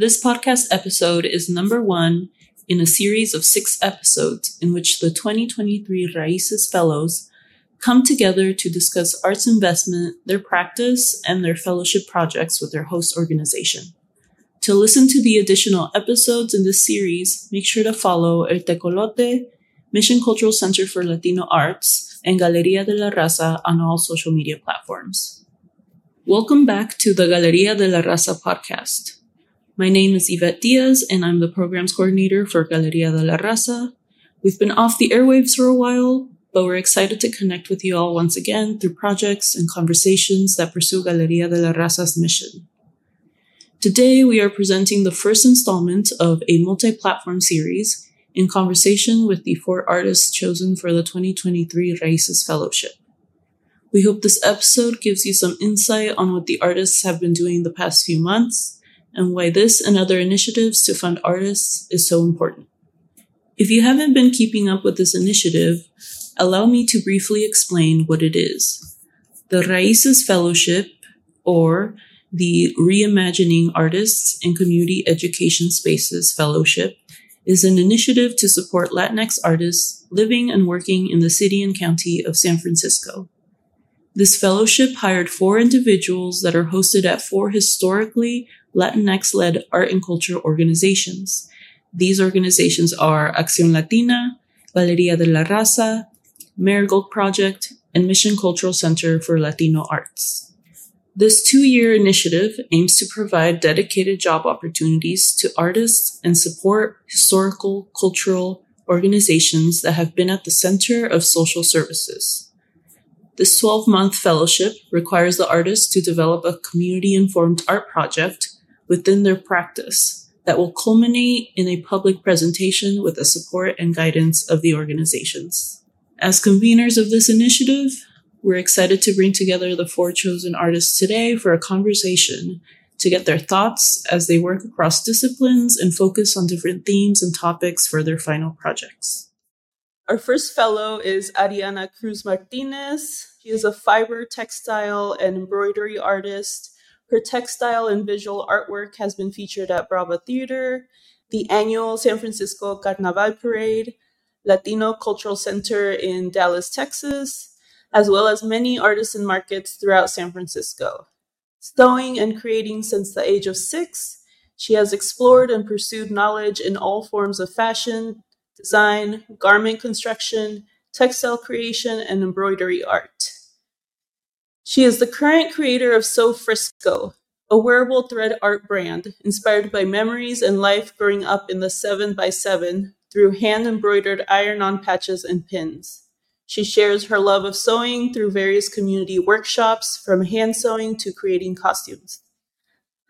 This podcast episode is number one in a series of six episodes in which the 2023 Raices Fellows come together to discuss arts investment, their practice, and their fellowship projects with their host organization. To listen to the additional episodes in this series, make sure to follow El Tecolote, Mission Cultural Center for Latino Arts, and Galeria de la Raza on all social media platforms. Welcome back to the Galeria de la Raza podcast. My name is Yvette Diaz, and I'm the programs coordinator for Galeria de la Raza. We've been off the airwaves for a while, but we're excited to connect with you all once again through projects and conversations that pursue Galeria de la Raza's mission. Today, we are presenting the first installment of a multi-platform series in conversation with the four artists chosen for the 2023 Raices Fellowship. We hope this episode gives you some insight on what the artists have been doing the past few months and why this and other initiatives to fund artists is so important. If you haven't been keeping up with this initiative, allow me to briefly explain what it is. The Raices Fellowship, or the Reimagining Artists and Community Education Spaces Fellowship, is an initiative to support Latinx artists living and working in the city and county of San Francisco. This fellowship hired four individuals that are hosted at four historically Latinx led art and culture organizations. These organizations are Acción Latina, Galeria de la Raza, Marigold Project, and Mission Cultural Center for Latino Arts. This two year initiative aims to provide dedicated job opportunities to artists and support historical, cultural organizations that have been at the center of social services. This 12 month fellowship requires the artist to develop a community informed art project within their practice that will culminate in a public presentation with the support and guidance of the organizations. As conveners of this initiative, we're excited to bring together the four chosen artists today for a conversation to get their thoughts as they work across disciplines and focus on different themes and topics for their final projects. Our first fellow is Ariana Cruz Martinez. She is a fiber, textile, and embroidery artist her textile and visual artwork has been featured at Brava Theater, the annual San Francisco Carnaval Parade, Latino Cultural Center in Dallas, Texas, as well as many artisan markets throughout San Francisco. Sewing and creating since the age of six, she has explored and pursued knowledge in all forms of fashion, design, garment construction, textile creation, and embroidery art. She is the current creator of So Frisco, a wearable thread art brand inspired by memories and life growing up in the 7x7 through hand embroidered iron on patches and pins. She shares her love of sewing through various community workshops, from hand sewing to creating costumes.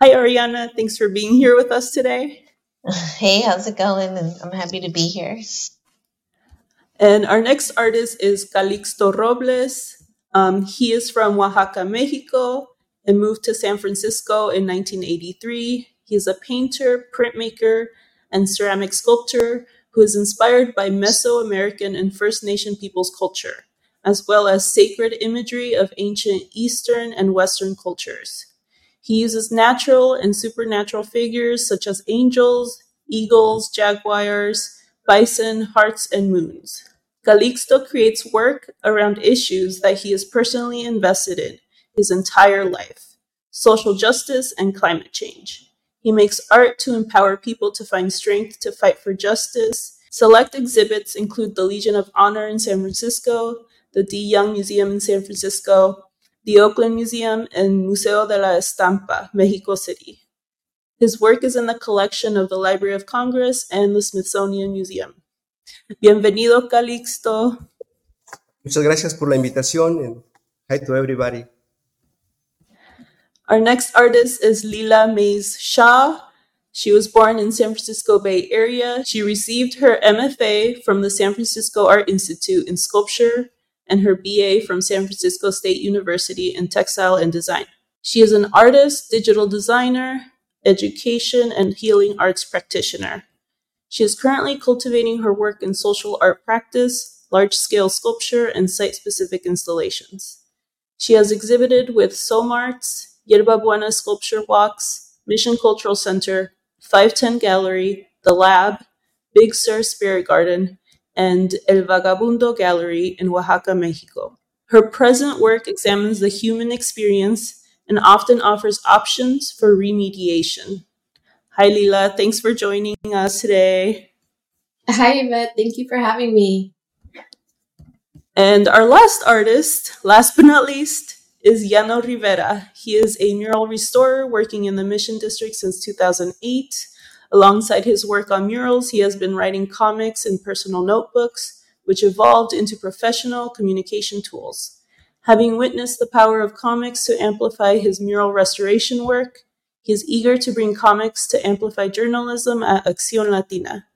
Hi, Ariana. Thanks for being here with us today. Hey, how's it going? I'm happy to be here. And our next artist is Calixto Robles. Um, he is from Oaxaca, Mexico, and moved to San Francisco in 1983. He is a painter, printmaker, and ceramic sculptor who is inspired by Mesoamerican and First Nation peoples' culture, as well as sacred imagery of ancient Eastern and Western cultures. He uses natural and supernatural figures such as angels, eagles, jaguars, bison, hearts, and moons. Calixto creates work around issues that he is personally invested in his entire life social justice and climate change. He makes art to empower people to find strength to fight for justice. Select exhibits include the Legion of Honor in San Francisco, the de Young Museum in San Francisco, the Oakland Museum, and Museo de la Estampa, Mexico City. His work is in the collection of the Library of Congress and the Smithsonian Museum. Bienvenido, Calixto. Muchas gracias por la invitación and hi to everybody. Our next artist is Lila Mays Shah. She was born in San Francisco Bay Area. She received her MFA from the San Francisco Art Institute in sculpture and her BA from San Francisco State University in textile and design. She is an artist, digital designer, education, and healing arts practitioner. She is currently cultivating her work in social art practice, large scale sculpture, and site specific installations. She has exhibited with SOMARTS, Yerba Buena Sculpture Walks, Mission Cultural Center, 510 Gallery, The Lab, Big Sur Spirit Garden, and El Vagabundo Gallery in Oaxaca, Mexico. Her present work examines the human experience and often offers options for remediation. Hi, Lila. Thanks for joining us today. Hi, Yvette. Thank you for having me. And our last artist, last but not least, is Yano Rivera. He is a mural restorer working in the Mission District since 2008. Alongside his work on murals, he has been writing comics and personal notebooks, which evolved into professional communication tools. Having witnessed the power of comics to amplify his mural restoration work, he is eager to bring comics to amplify journalism at Acción Latina.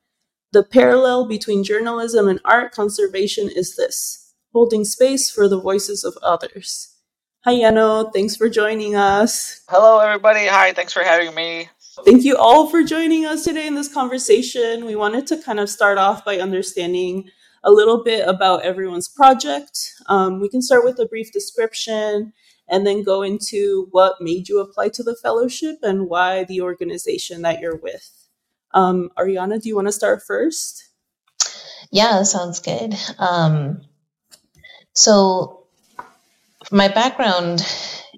The parallel between journalism and art conservation is this holding space for the voices of others. Hi, Yano. Thanks for joining us. Hello, everybody. Hi, thanks for having me. Thank you all for joining us today in this conversation. We wanted to kind of start off by understanding a little bit about everyone's project. Um, we can start with a brief description and then go into what made you apply to the fellowship and why the organization that you're with. Um, Ariana, do you want to start first? Yeah, sounds good. Um, so, my background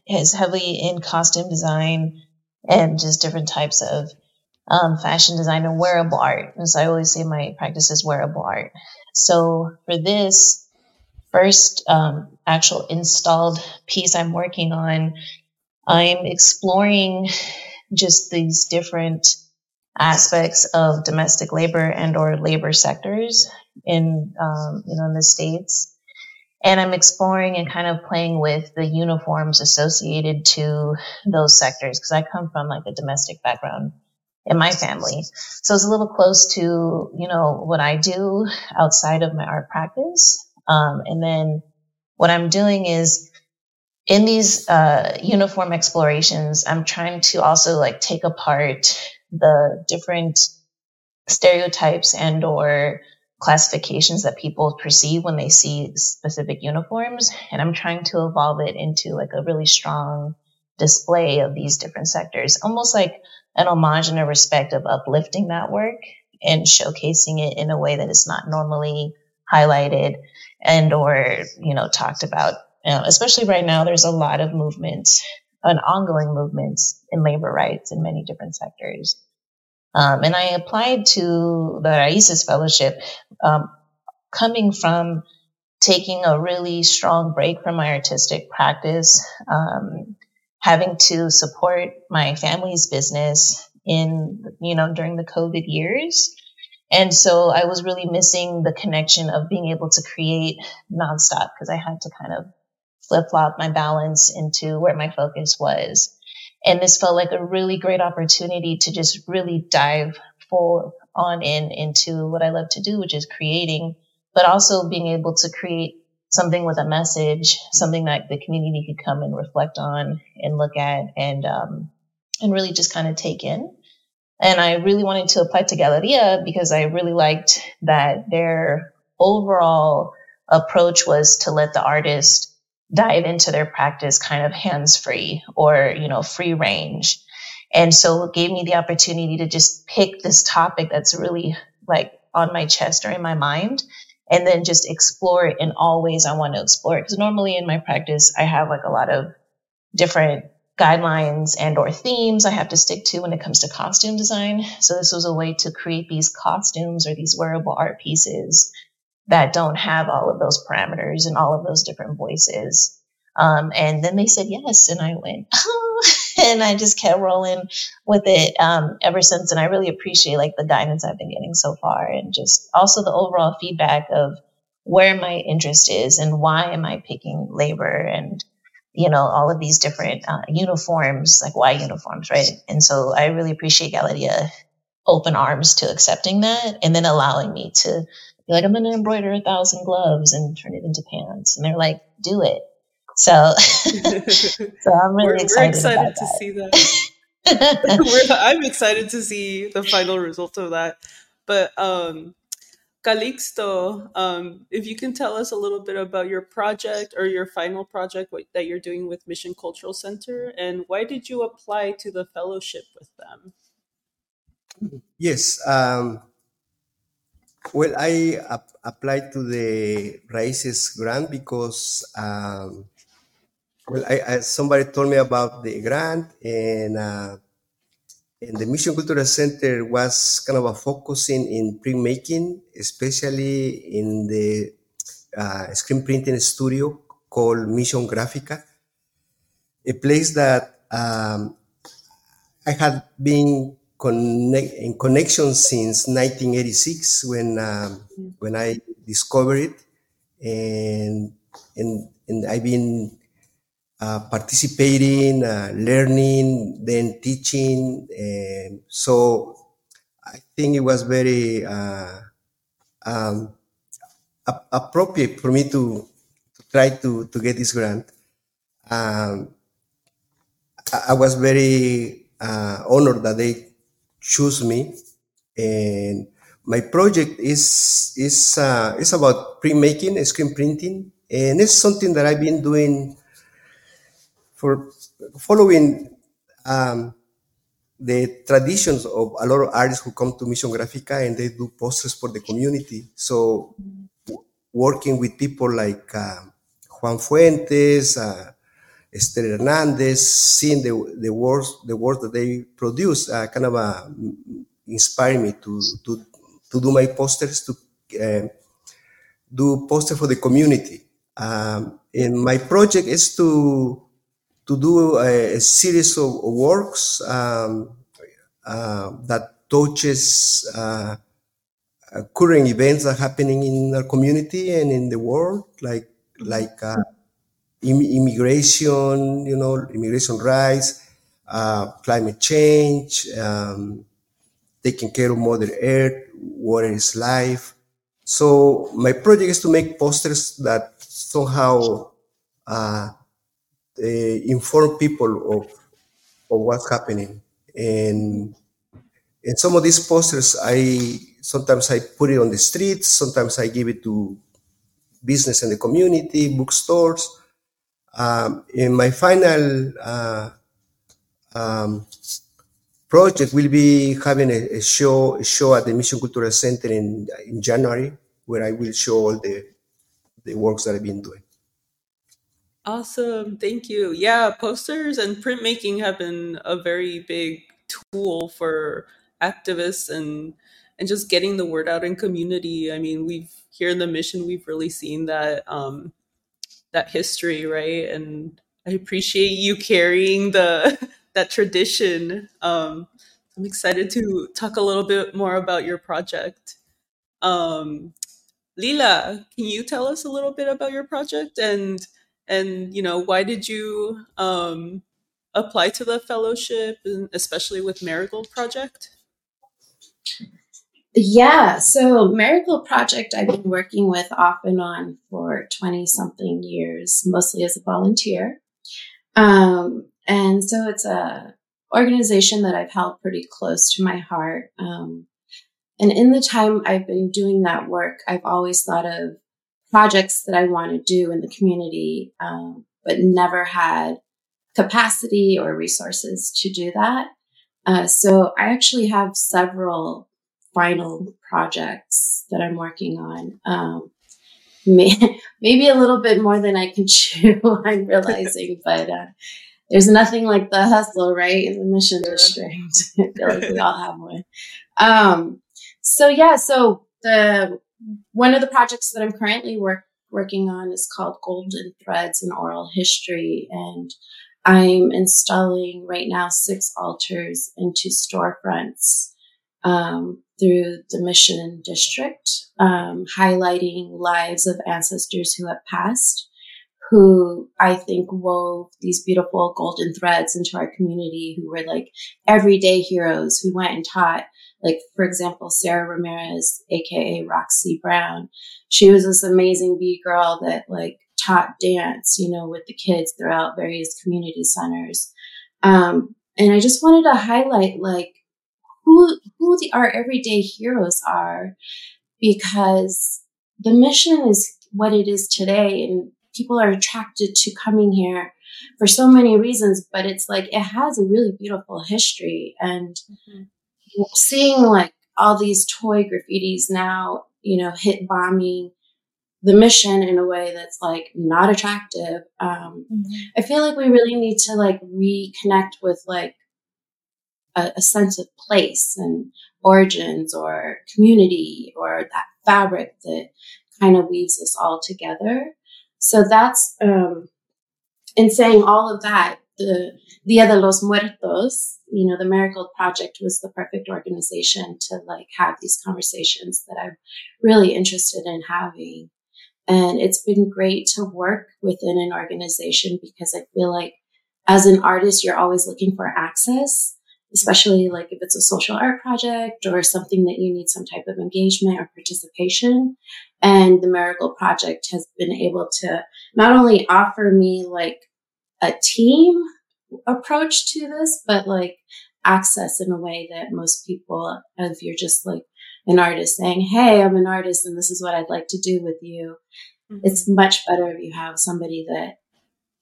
is heavily in costume design and just different types of um, fashion design and wearable art. And so, I always say my practice is wearable art. So, for this first um, actual installed piece I'm working on, I'm exploring just these different aspects of domestic labor and or labor sectors in um, you know in the states and I'm exploring and kind of playing with the uniforms associated to those sectors because I come from like a domestic background in my family. So it's a little close to, you know, what I do outside of my art practice. Um, and then what I'm doing is in these uh, uniform explorations, I'm trying to also like take apart the different stereotypes and or classifications that people perceive when they see specific uniforms. And I'm trying to evolve it into like a really strong display of these different sectors, almost like an homage and a respect of uplifting that work and showcasing it in a way that is not normally highlighted and or, you know, talked about. Know, especially right now, there's a lot of movements, an ongoing movements in labor rights in many different sectors. Um, and I applied to the Raices Fellowship um, coming from taking a really strong break from my artistic practice, um, having to support my family's business in, you know, during the COVID years. And so I was really missing the connection of being able to create nonstop because I had to kind of flip flop my balance into where my focus was. And this felt like a really great opportunity to just really dive full on in into what I love to do, which is creating, but also being able to create something with a message, something that the community could come and reflect on and look at and um, and really just kind of take in. And I really wanted to apply to Galeria because I really liked that their overall approach was to let the artist dive into their practice kind of hands free or, you know, free range. And so it gave me the opportunity to just pick this topic that's really like on my chest or in my mind and then just explore it in all ways I want to explore it. Because normally in my practice, I have like a lot of different guidelines and or themes I have to stick to when it comes to costume design. So this was a way to create these costumes or these wearable art pieces that don't have all of those parameters and all of those different voices. Um, and then they said yes, and I went, oh, and I just kept rolling with it um, ever since. And I really appreciate like the guidance I've been getting so far, and just also the overall feedback of where my interest is and why am I picking labor and you know all of these different uh, uniforms, like why uniforms, right? And so I really appreciate Galeria open arms to accepting that and then allowing me to be like, I'm going to embroider a thousand gloves and turn it into pants. And they're like, do it. So, so I'm really we're, excited, we're excited to that. see that. I'm excited to see the final result of that. But um, Calixto, um, if you can tell us a little bit about your project or your final project what, that you're doing with Mission Cultural Center, and why did you apply to the fellowship with them? Yes. Um, well, I ap- applied to the Raices grant because, um, well, I, I, somebody told me about the grant, and uh, and the Mission Cultural Center was kind of a focusing in printmaking, especially in the uh, screen printing studio called Mission Grafica, a place that um, I had been connect, in connection since 1986 when um, when I discovered it, and and and I've been participating, uh, learning, then teaching, and so I think it was very uh, um, appropriate for me to, to, try to to get this grant. Um, I, I was very uh, honored that they chose me. And my project is is uh, is about printmaking, screen printing, and it's something that I've been doing for following um, the traditions of a lot of artists who come to Mission Grafica and they do posters for the community. So working with people like uh, Juan Fuentes, uh, Esther Hernandez, seeing the the work the work that they produce, uh, kind of uh, inspired me to to to do my posters to uh, do posters for the community. Um, and my project is to to do a, a series of, works um, uh, that touches uh, current events that are happening in our community and in the world, like like uh, immigration, you know, immigration rights, uh, climate change, um, taking care of Mother Earth, water is life. So my project is to make posters that somehow uh, inform people of of what's happening. And and some of these posters, I sometimes I put it on the streets, sometimes I give it to business in the community, bookstores. Um, in my final uh, um, project, we'll be having a, a, show a show at the Mission Cultural Center in in January, where I will show all the the works that I've been doing. Awesome, thank you. Yeah, posters and printmaking have been a very big tool for activists and and just getting the word out in community. I mean, we've here in the mission, we've really seen that um, that history, right? And I appreciate you carrying the that tradition. Um, I'm excited to talk a little bit more about your project. Um, Lila, can you tell us a little bit about your project and and you know why did you um, apply to the fellowship, and especially with Marigold Project? Yeah, so Marigold Project I've been working with off and on for 20 something years, mostly as a volunteer. Um, and so it's a organization that I've held pretty close to my heart. Um, and in the time I've been doing that work, I've always thought of projects that I want to do in the community, um, but never had capacity or resources to do that. Uh, so I actually have several final projects that I'm working on. Um, may, maybe a little bit more than I can chew, I'm realizing, but uh, there's nothing like the hustle, right, in the mission district. I feel like we all have one. Um, so yeah, so the one of the projects that I'm currently work, working on is called Golden Threads in Oral History, and I'm installing right now six altars into storefronts um, through the Mission District, um, highlighting lives of ancestors who have passed, who I think wove these beautiful golden threads into our community, who were like everyday heroes who went and taught. Like, for example, Sarah Ramirez, aka Roxy Brown. She was this amazing b-girl that like taught dance, you know, with the kids throughout various community centers. Um, and I just wanted to highlight like who who the, our everyday heroes are because the mission is what it is today and people are attracted to coming here for so many reasons but it's like it has a really beautiful history and mm-hmm. Seeing like all these toy graffitis now, you know, hit bombing the mission in a way that's like not attractive. Um, mm-hmm. I feel like we really need to like reconnect with like a, a, sense of place and origins or community or that fabric that kind of weaves us all together. So that's, um, in saying all of that, the Dia de los Muertos, you know, the Marigold Project was the perfect organization to like have these conversations that I'm really interested in having. And it's been great to work within an organization because I feel like as an artist, you're always looking for access, especially like if it's a social art project or something that you need some type of engagement or participation. And the Marigold Project has been able to not only offer me like a team approach to this, but like access in a way that most people, if you're just like an artist saying, Hey, I'm an artist and this is what I'd like to do with you. Mm-hmm. It's much better if you have somebody that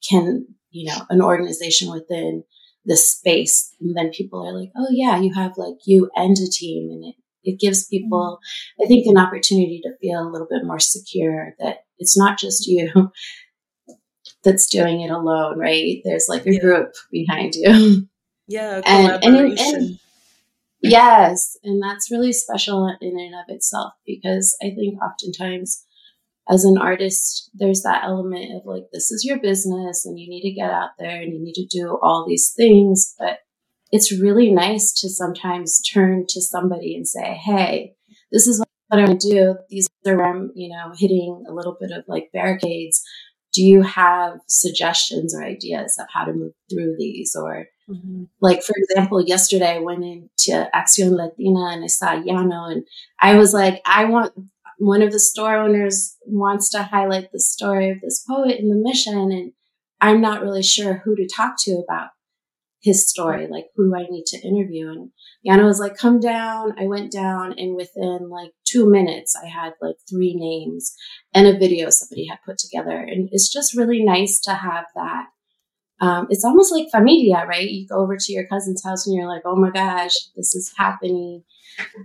can, you know, an organization within the space. And then people are like, Oh yeah, you have like you and a team and it, it gives people, mm-hmm. I think, an opportunity to feel a little bit more secure that it's not just you that's doing it alone, right? There's like a yeah. group behind you. Yeah, and, and, and, yes, and that's really special in and of itself because I think oftentimes as an artist, there's that element of like, this is your business and you need to get out there and you need to do all these things. But it's really nice to sometimes turn to somebody and say, Hey, this is what I'm going to do. These are where I'm, you know, hitting a little bit of like barricades do you have suggestions or ideas of how to move through these? Or mm-hmm. like, for example, yesterday I went into Acción Latina and I saw Yano and I was like, I want one of the store owners wants to highlight the story of this poet in the mission. And I'm not really sure who to talk to about his story, like who I need to interview. And Yano was like, come down. I went down and within like two minutes, I had like three names and a video somebody had put together. And it's just really nice to have that. Um, it's almost like familia, right? You go over to your cousin's house and you're like, oh my gosh, this is happening.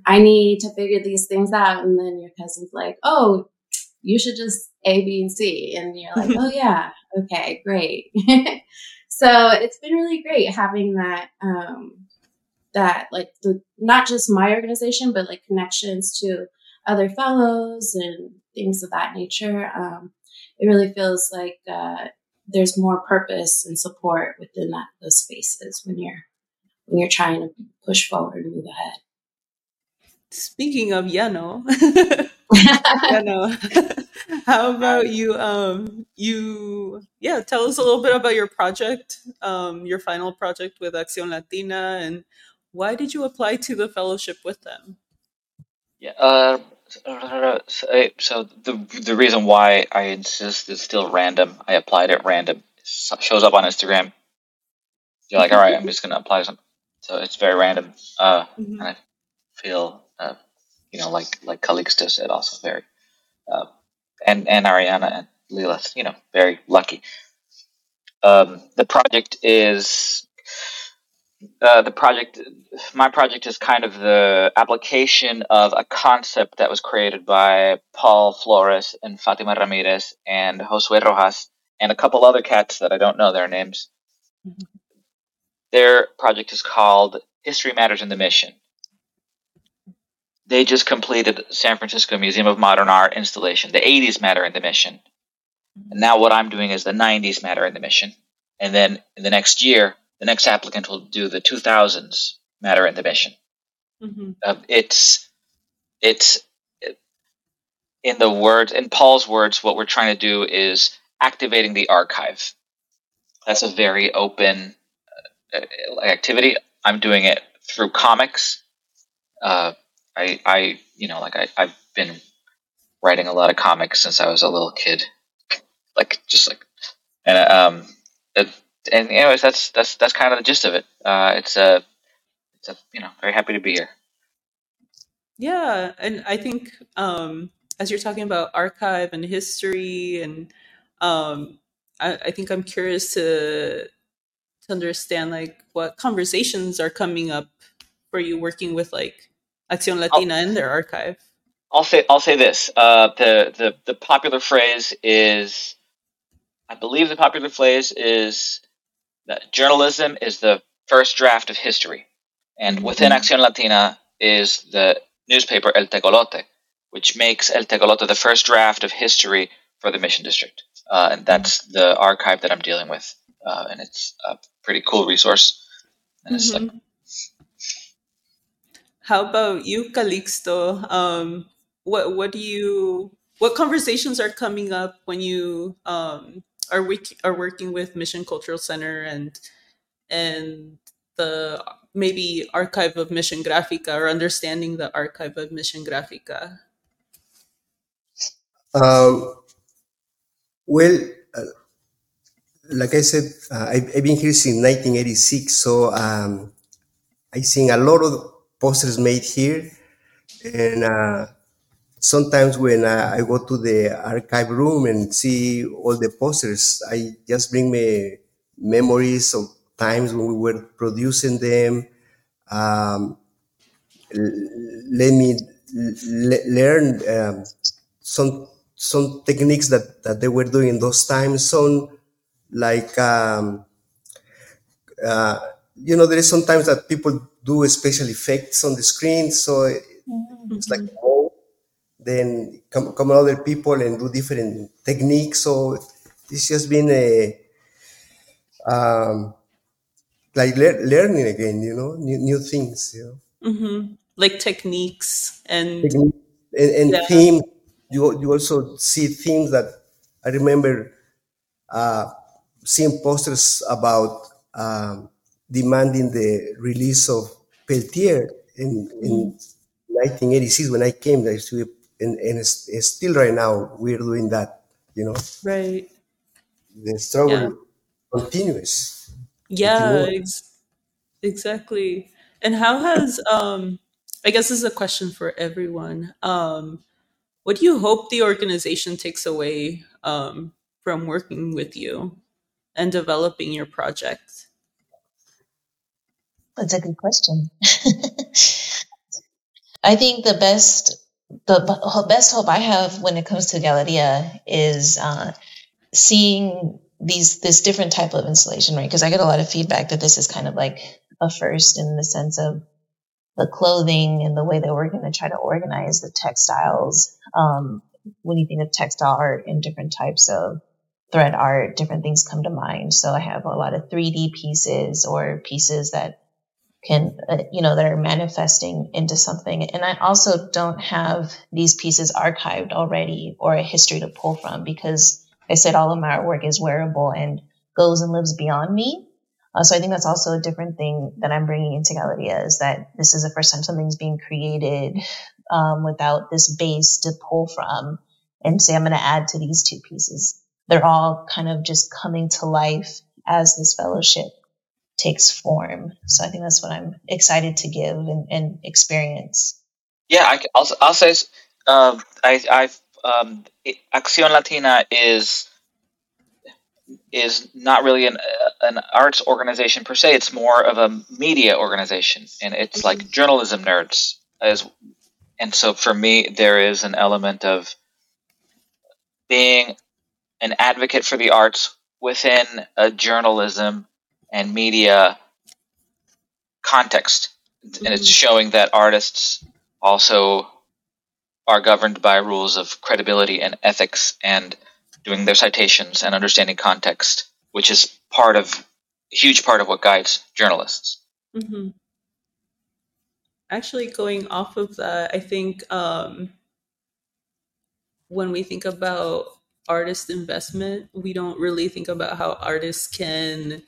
I need to figure these things out. And then your cousin's like, oh, you should just A, B, and C. And you're like, oh yeah, okay, great. so it's been really great having that um, that like the not just my organization but like connections to other fellows and things of that nature um, it really feels like uh, there's more purpose and support within that those spaces when you're when you're trying to push forward and move ahead. Speaking of yano yano how about you um you yeah tell us a little bit about your project um your final project with accion latina and why did you apply to the fellowship with them? Yeah uh so the the reason why I insist is still random. I applied at random. It shows up on Instagram. You're like, all right, I'm just gonna apply something. So it's very random. Uh, mm-hmm. I feel, uh, you know, like like Calixto said, also very uh, and and Ariana and Lilith, you know, very lucky. Um, the project is uh, the project. My project is kind of the application of a concept that was created by Paul Flores and Fatima Ramirez and Josue Rojas and a couple other cats that I don't know their names. Mm-hmm. Their project is called History Matters in the Mission they just completed San Francisco Museum of Modern Art installation. The 80s matter in the mission. And now what I'm doing is the 90s matter in the mission. And then in the next year, the next applicant will do the 2000s matter in the mission. Mm-hmm. Uh, it's it's in the words in Paul's words. What we're trying to do is activating the archive. That's a very open uh, activity. I'm doing it through comics. Uh, I, I, you know, like I, I've been writing a lot of comics since I was a little kid, like just like, and um, it, and anyways, that's that's that's kind of the gist of it. Uh, it's a, it's a, you know, very happy to be here. Yeah, and I think um, as you're talking about archive and history, and um, I, I think I'm curious to to understand like what conversations are coming up for you working with like Acción Latina in their archive? I'll say I'll say this. Uh, the the the popular phrase is, I believe the popular phrase is journalism is the first draft of history, and within Acción Latina is the newspaper El Tecolote, which makes El Tecolote the first draft of history for the Mission District, uh, and that's the archive that I'm dealing with, uh, and it's a pretty cool resource. And it's like, How about you, Calixto? Um, what what do you what conversations are coming up when you um, are we are working with Mission Cultural Center and and the maybe archive of Mission Grafica or understanding the archive of Mission Grafica? Um, well, uh, like I said, uh, I've, I've been here since 1986, so um, I seen a lot of posters made here, and uh, sometimes when I go to the archive room and see all the posters, I just bring me memories of times when we were producing them. Um, let me learn um, some some techniques that, that they were doing in those times. Some like um, uh, you know, there is sometimes that people do special effects on the screen, so it's like oh, then come come other people and do different techniques. So it's just been a um, like lear- learning again, you know, new, new things, you know, hmm Like techniques and Technique. and, and Yeah. theme. You you also see themes that I remember uh, seeing posters about um, demanding the release of Peltier in, in 1986 when I came there. So, and, and it's, it's still right now we're doing that. You know, right. the struggle Yeah. continues. Yeah, ex- exactly. And how has um I guess this is a question for everyone. Um what do you hope the organization takes away um from working with you and developing your project? That's a good question. I think the best the best hope I have when it comes to Galeria is uh, seeing these this different type of installation, right? Because I get a lot of feedback that this is kind of like a first in the sense of the clothing and the way that we're going to try to organize the textiles. Um, when you think of textile art and different types of thread art, different things come to mind. So I have a lot of 3D pieces or pieces that can, uh, you know, that are manifesting into something. And I also don't have these pieces archived already or a history to pull from because I said all of my artwork is wearable and goes and lives beyond me. Uh, so I think that's also a different thing that I'm bringing into Galeria is that this is the first time something's being created um, without this base to pull from and say I'm going to add to these two pieces. They're all kind of just coming to life as this fellowship takes form. So I think that's what I'm excited to give and, and experience. Yeah, I, will I'll say um, I I've um, Acción Latina is is not really an an arts organization per se. It's more of a media organization, and it's like journalism nerds as. And so for me, there is an element of being an advocate for the arts within a journalism and media context, and it's showing that artists also are governed by rules of credibility and ethics and doing their citations and understanding context, which is part of a huge part of what guides journalists. hmm Actually, going off of that, I think um, when we think about artist investment, we don't really think about how artists can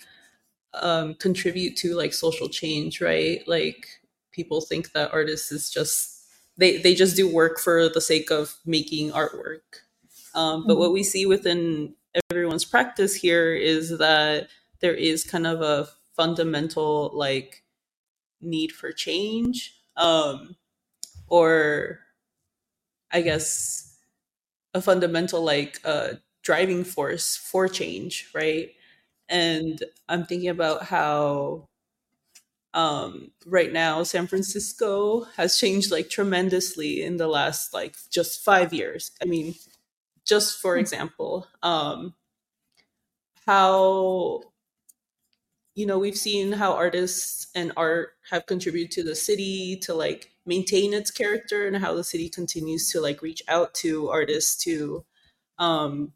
um, contribute to like social change, right? Like people think that artists is just they they just do work for the sake of making artwork. Um, but what we see within everyone's practice here is that there is kind of a fundamental like need for change, um, or I guess a fundamental like uh, driving force for change, right? And I'm thinking about how um, right now san francisco has changed like tremendously in the last like just five years. I mean just for example um, how you know we've seen how artists and art have contributed to the city to like maintain its character and how the city continues to like reach out to artists to um,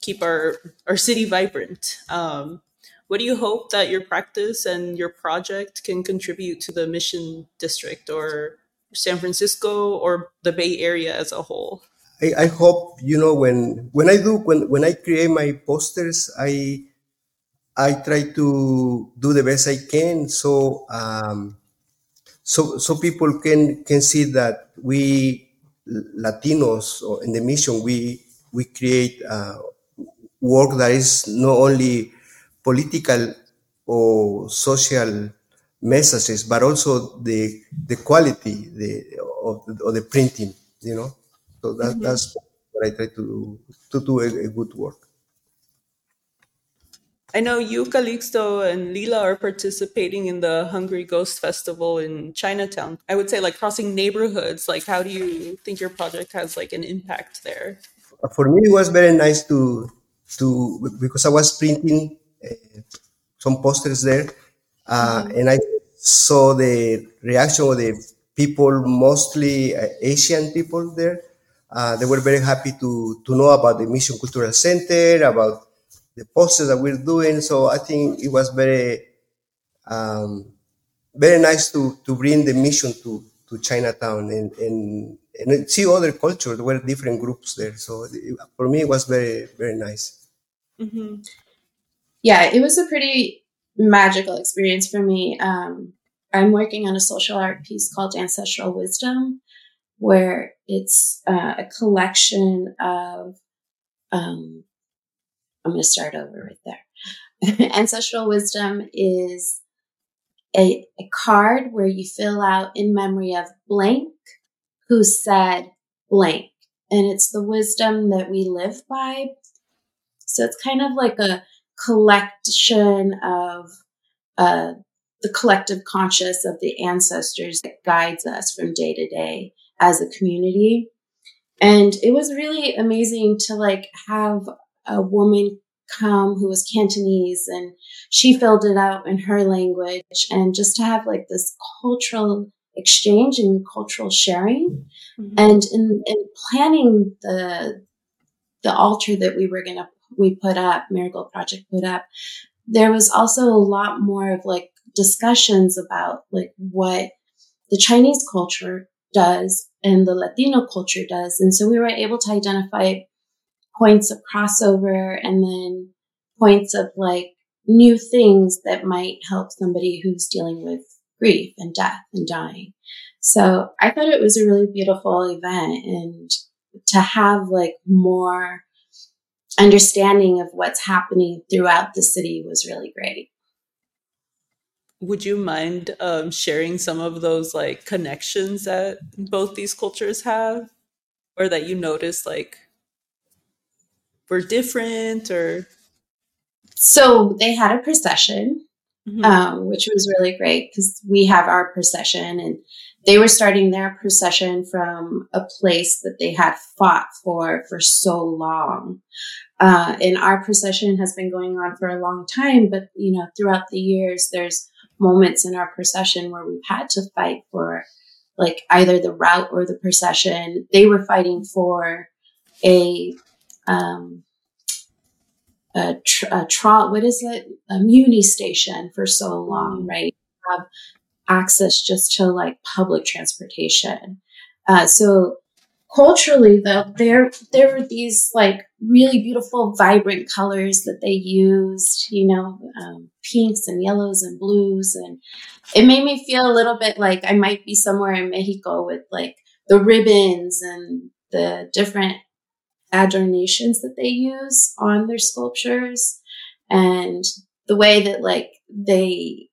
keep our our city vibrant. Um, what do you hope that your practice and your project can contribute to the mission district or san francisco or the bay area as a whole? I, I hope you know when when I do when when I create my posters, I I try to do the best I can so um, so so people can can see that we Latinos in the mission we we create uh, work that is not only political or social messages but also the the quality the of, of the printing you know so that, Mhm. that's what I try to do, to do a, a good work. I know you, Calixto, and Lila are participating in the Hungry Ghost Festival in Chinatown. I would say, like, crossing neighborhoods. Like, how do you think your project has, like, an impact there? For me, it was very nice to to because I was printing uh, some posters there, uh, and I saw the reaction of the people, mostly uh, Asian people there. Uh, they were very happy to to know about the Mission Cultural Center, about the posters that we're doing. So I think it was very um, very nice to to bring the mission to to Chinatown and and, and see other cultures. There were different groups there. So it, for me, it was very very nice. Hmm yeah, it was a pretty magical experience for me. Um, I'm working on a social art piece called Ancestral Wisdom, where it's uh, a collection of, um, I'm going to start over right there. Ancestral Wisdom is a, a card where you fill out in memory of blank who said blank. And it's the wisdom that we live by. So it's kind of like a collection of uh, the collective conscious of the ancestors that guides us from day to day as a community. And it was really amazing to like have a woman come who was Cantonese and she filled it out in her language and just to have like this cultural exchange and cultural sharing. Mhm. And in, in planning the the altar that we were gonna we put up, Marigold Project put up, there was also a lot more of like discussions about like what the Chinese culture does and the Latino culture does. And so we were able to identify points of crossover and then points of like new things that might help somebody who's dealing with grief and death and dying. So I thought it was a really beautiful event and to have like more understanding of what's happening throughout the city was really great. Would you mind um, sharing some of those, like, connections that both these cultures have? Or that you noticed, like, were different or. So they had a procession Mhm. um, which was really great because we have our procession and they were starting their procession from a place that they had fought for for so long. Uh, and our procession has been going on for a long time, but you know, throughout the years, there's moments in our procession where we've had to fight for like either the route or the procession. They were fighting for a, um, a, tr- a tra- what is it? A muni station for so long, right? Have access just to like public transportation. Uh, so culturally, though, there there were these like really beautiful, vibrant colors that they used. You know, um, pinks and yellows and blues, and it made me feel a little bit like I might be somewhere in Mexico with like the ribbons and the different adornations that they use on their sculptures and the way that like they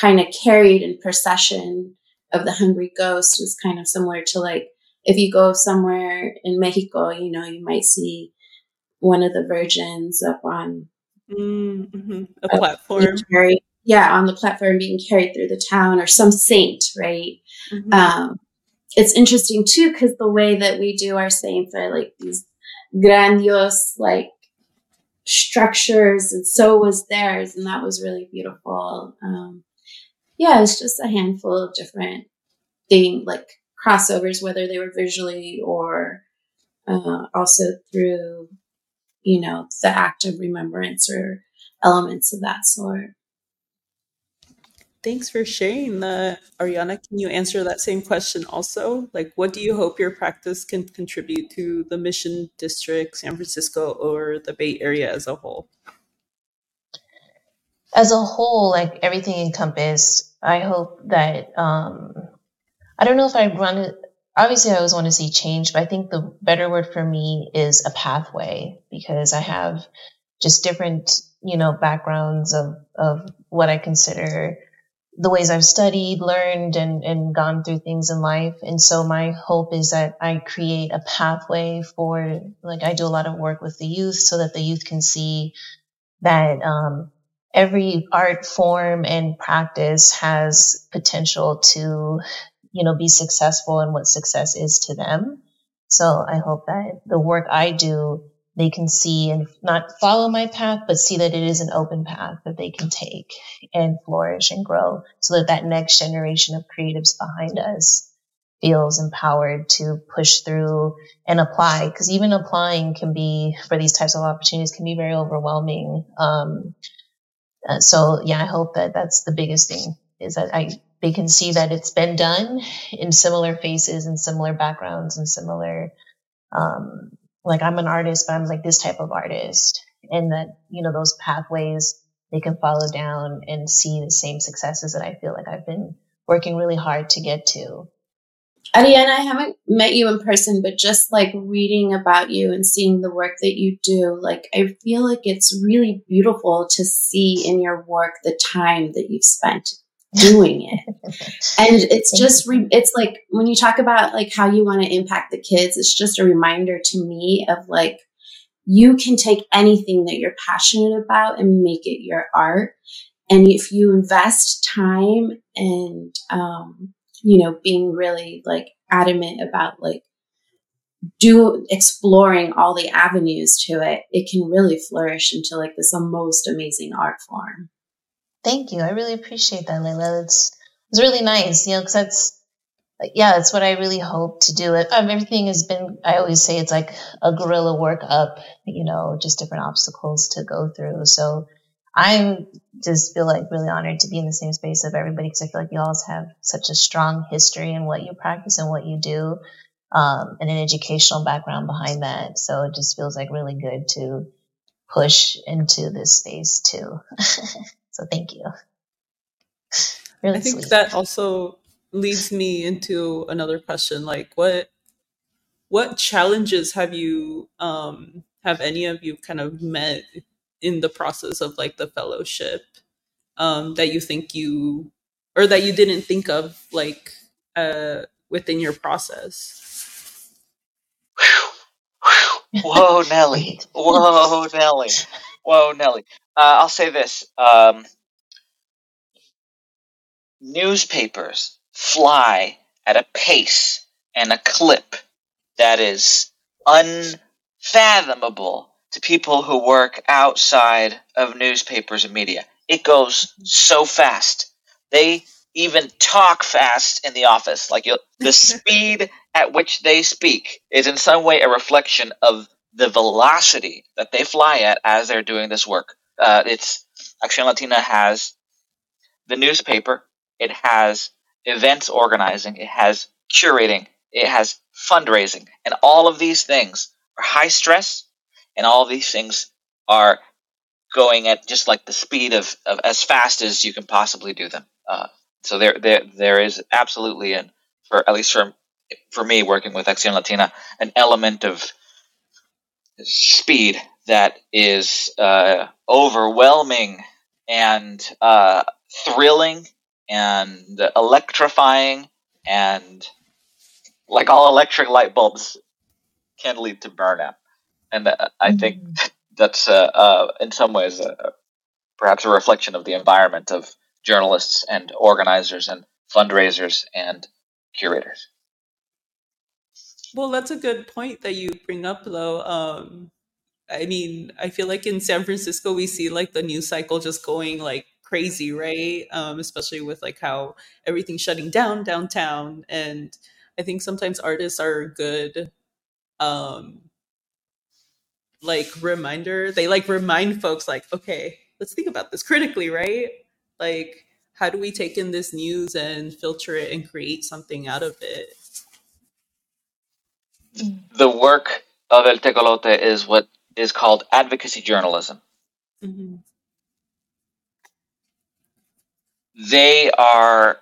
kind of carried in procession of the hungry ghost was kind of similar to like if you go somewhere in Mexico, you know, you might see one of the virgins up on Mm-hmm. A Uh, platform. carry, yeah, on the platform being carried through the town or some saint, right? Mm-hmm. Um, it's interesting too because the way that we do our saints are like these grandiose, like structures, and so was theirs, and that was really beautiful. Um, yeah, it's just a handful of different thing like crossovers, whether they were visually or uh, also through, you know, the act of remembrance or elements of that sort. Thanks for sharing that. Ariana, can you answer that same question also? Like, what do you hope your practice can contribute to the Mission District, San Francisco, or the Bay Area as a whole? As a whole, like everything encompassed, I hope that um, I don't know if I want to. Obviously, I always want to see change, but I think the better word for me is a pathway because I have just different, you know, backgrounds of of what I consider the ways I've studied, learned, and, and gone through things in life. And so my hope is that I create a pathway for, like, I do a lot of work with the youth so that the youth can see that um, every art form and practice has potential to, you know, be successful in what success is to them. So I hope that the work I do they can see and not follow my path, but see that it is an open path that they can take and flourish and grow so that that next generation of creatives behind us feels empowered to push through and apply. Because even applying can be, for these types of opportunities, can be very overwhelming. Um, uh, so yeah, I hope that that's the biggest thing is that I, they can see that it's been done in similar faces and similar backgrounds and similar, um, like I'm an artist, but I'm like this type of artist. And that, you know, those pathways they can follow down and see the same successes that I feel like I've been working really hard to get to. Ariana, I haven't met you in person, but just like reading about you and seeing the work that you do, like I feel like it's really beautiful to see in your work the time that you've spent doing it. and it's just, re- it's like when you talk about like how you want to impact the kids, it's just a reminder to me of like, you can take anything that you're passionate about and make it your art. And if you invest time and, um, you know, being really like adamant about like do exploring all the avenues to it, it can really flourish into like this most amazing art form. Thank you. I really appreciate that, Layla. It's it's really nice, you know, because that's like yeah, that's what I really hope to do. It um, everything has been. I always say it's like a guerrilla work up, you know, just different obstacles to go through. So I'm just feel like really honored to be in the same space of everybody because I feel like you all have such a strong history in what you practice and what you do, um, and an educational background behind that. So it just feels like really good to push into this space too. So thank you. Really I think sweet. that also leads me into another question like what what challenges have you um have any of you kind of met in the process of like the fellowship um that you think you or that you didn't think of like uh within your process? Whoa nelly. Whoa nelly. Whoa nelly. Uh, I'll say this: um, newspapers fly at a pace and a clip that is unfathomable to people who work outside of newspapers and media. It goes so fast. They even talk fast in the office. Like the speed at which they speak is in some way a reflection of the velocity that they fly at as they're doing this work. Uh, it's Acción Latina has the newspaper, it has events organizing, it has curating, it has fundraising, and all of these things are high stress, and all these things are going at just like the speed of, of as fast as you can possibly do them. Uh, so there, there, there is absolutely, and for at least for for me working with Acción Latina, an element of speed that is uh, overwhelming and uh, thrilling and electrifying and like all electric light bulbs can lead to burnout and uh, i think mm-hmm. that's uh, uh, in some ways uh, perhaps a reflection of the environment of journalists and organizers and fundraisers and curators. Well, that's a good point that you bring up, though. Um, I mean, I feel like in San Francisco, we see like the news cycle just going like crazy, right? Um, especially with like how everything's shutting down downtown. And I think sometimes artists are good, um, like reminder. They like remind folks, like, okay, let's think about this critically, right? Like, how do we take in this news and filter it and create something out of it? The work of El Tecolote is what is called advocacy journalism. Mm-hmm. They are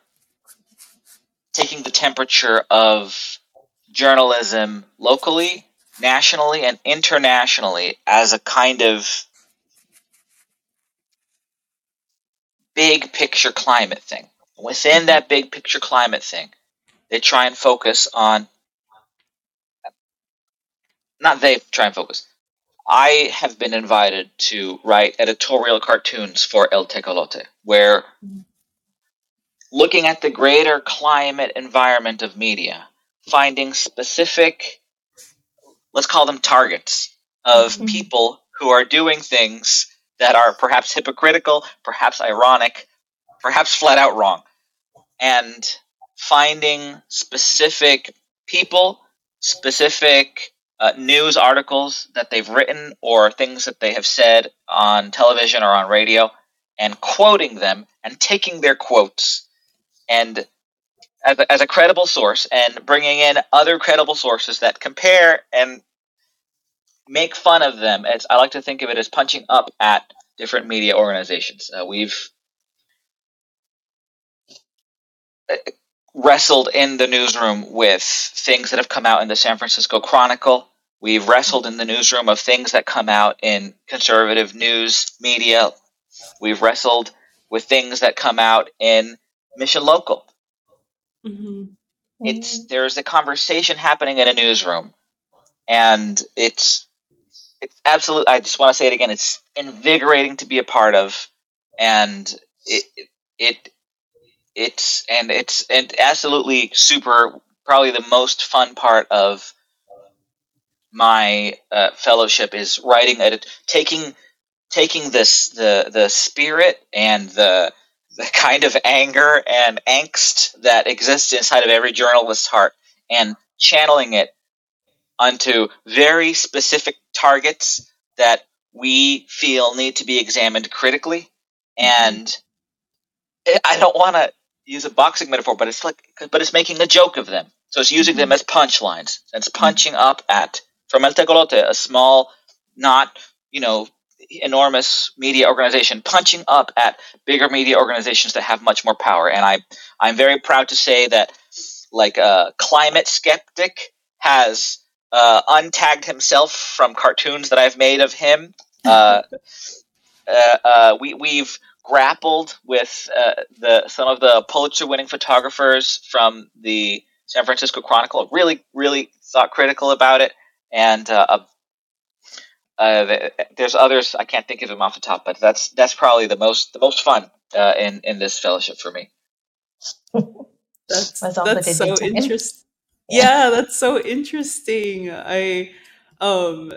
taking the temperature of journalism locally, nationally, and internationally as a kind of big picture climate thing. Within that big picture climate thing, they try and focus on. Not they try and focus. I have been invited to write editorial cartoons for El Tecolote, where looking at the greater climate environment of media, finding specific, let's call them targets, of Mhm. people who are doing things that are perhaps hypocritical, perhaps ironic, perhaps flat out wrong, and finding specific people, specific uh, news articles that they've written or things that they have said on television or on radio, and quoting them and taking their quotes and as a, as a credible source and bringing in other credible sources that compare and make fun of them. It's, I like to think of it as punching up at different media organizations. Uh, we've uh, wrestled in the newsroom with things that have come out in the San Francisco Chronicle. We've wrestled in the newsroom of things that come out in conservative news media. We've wrestled with things that come out in Mission Local. Mm-hmm. It's there's a conversation happening in a newsroom, and it's it's absolute. I just want to say it again. It's invigorating to be a part of, and it it it's and it's and absolutely super. Probably the most fun part of my uh, fellowship is writing edit, taking taking this the the spirit and the the kind of anger and angst that exists inside of every journalist's heart and channeling it onto very specific targets that we feel need to be examined critically. And I don't want to use a boxing metaphor but it's like but it's making a joke of them. So it's using them as punchlines. It's punching up at from El Tecolote a small not you know enormous media organization punching up at bigger media organizations that have much more power. And i i'm very proud to say that like a climate skeptic has uh, untagged himself from cartoons that i've made of him uh, uh, uh, we we've grappled with uh, the some of the Pulitzer winning photographers from the San Francisco Chronicle. Really, really thought critical about it, and uh, uh, there's others I can't think of them off the top, but that's that's probably the most the most fun uh, in in this fellowship for me. That's That's that's so design. interesting. Yeah. That's so interesting. I um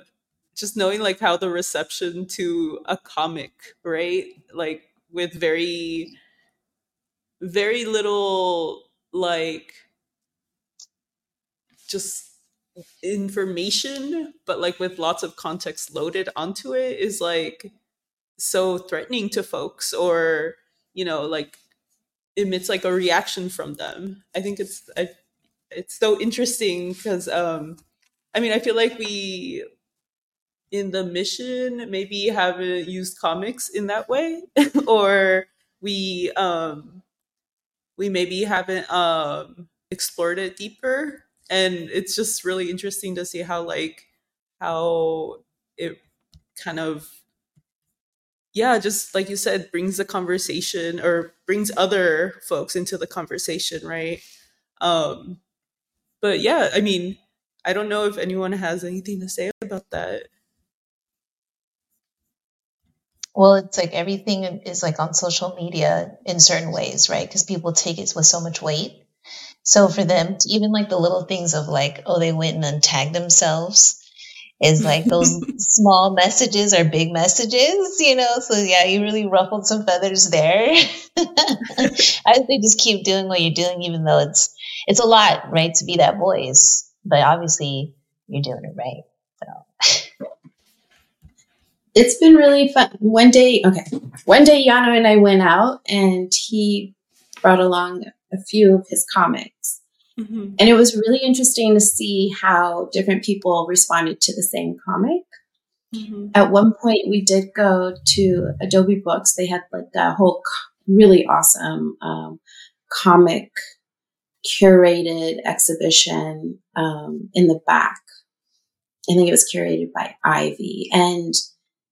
just knowing like how the reception to a comic, right? Like with very very little like just information, but like with lots of context loaded onto it is like so threatening to folks or you know like emits like a reaction from them. I think it's I, it's so interesting because um I mean I feel like we in the mission maybe haven't used comics in that way or we um we maybe haven't um explored it deeper. And it's just really interesting to see how like how it kind of yeah just like you said brings the conversation or brings other folks into the conversation right? Um but yeah i mean i don't know if anyone has anything to say about that Well, it's like everything is like on social media in certain ways, right? Because people take it with so much weight. So for them, even like the little things of like, oh, they went and untagged themselves is like those small messages are big messages, you know? So yeah, you really ruffled some feathers there. I think just keep doing what you're doing, even though it's, it's a lot, right? To be that voice, but obviously you're doing it right. So it's been really fun. One day, okay, one day Yano and I went out and he brought along a few of his comics. Mm-hmm. And it was really interesting to see how different people responded to the same comic. Mm-hmm. At one point, we did go to Adobe Books. They had like a whole really awesome um, comic curated exhibition um, in the back. I think it was curated by Ivy. And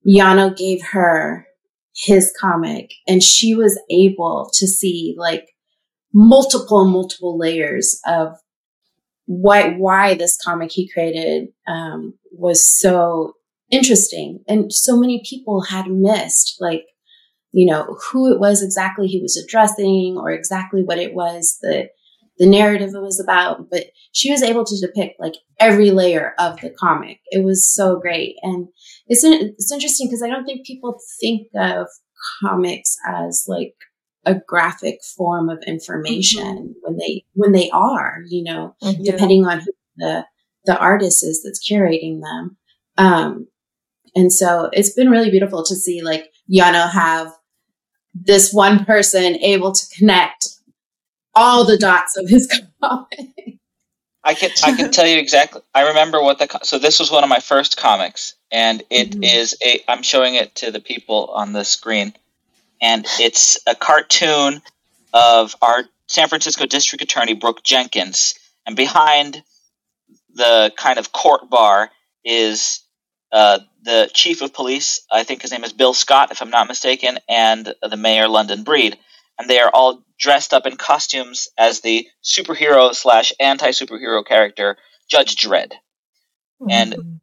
Yano gave her his comic, and she was able to see like multiple, multiple layers of why why this comic he created um, was so interesting, and so many people had missed like you know who it was exactly he was addressing or exactly what it was that the narrative it was about. But she was able to depict like every layer of the comic. It was so great. And it's it's interesting because i don't think people think of comics as like a graphic form of information mm-hmm. when they when they are you know mm-hmm. depending on who the the artist is that's curating them um and so it's been really beautiful to see like Yano have this one person able to connect all the dots of his comic. I can I can tell you exactly. I remember what the so this was one of my first comics, and it mm-hmm. is a. I'm showing it to the people on the screen and it's a cartoon of our San Francisco District Attorney Brooke Jenkins, and behind the kind of court bar is uh, the chief of police. I think his name is Bill Scott, if I'm not mistaken, and the mayor London Breed, and they are all dressed up in costumes as the superhero slash anti superhero character Judge Dredd, mm-hmm. and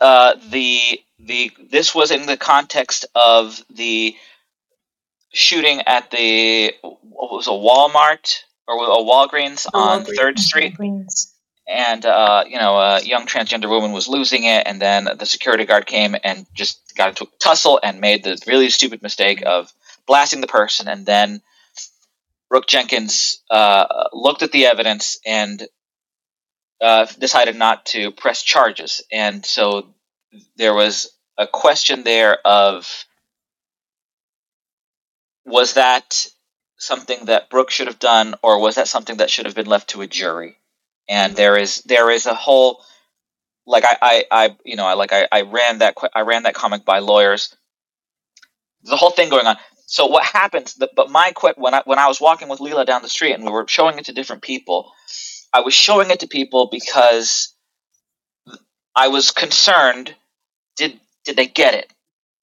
uh, the the this was in the context of the shooting at the what was a Walmart or a Walgreens on Third Street. Walgreens. And uh, you know, a young transgender woman was losing it, and then the security guard came and just got into a tussle and made the really stupid mistake of blasting the person. And then Brooke Jenkins uh, looked at the evidence and uh, decided not to press charges, and so there was a question there of was that something that Brooke should have done, or was that something that should have been left to a jury? And there is there is a whole like I, I, I you know I like I, I ran that I ran that comic by lawyers. The whole thing going on. So what happens? but my when I when I was walking with Leela down the street and we were showing it to different people, I was showing it to people because I was concerned. Did did they get it?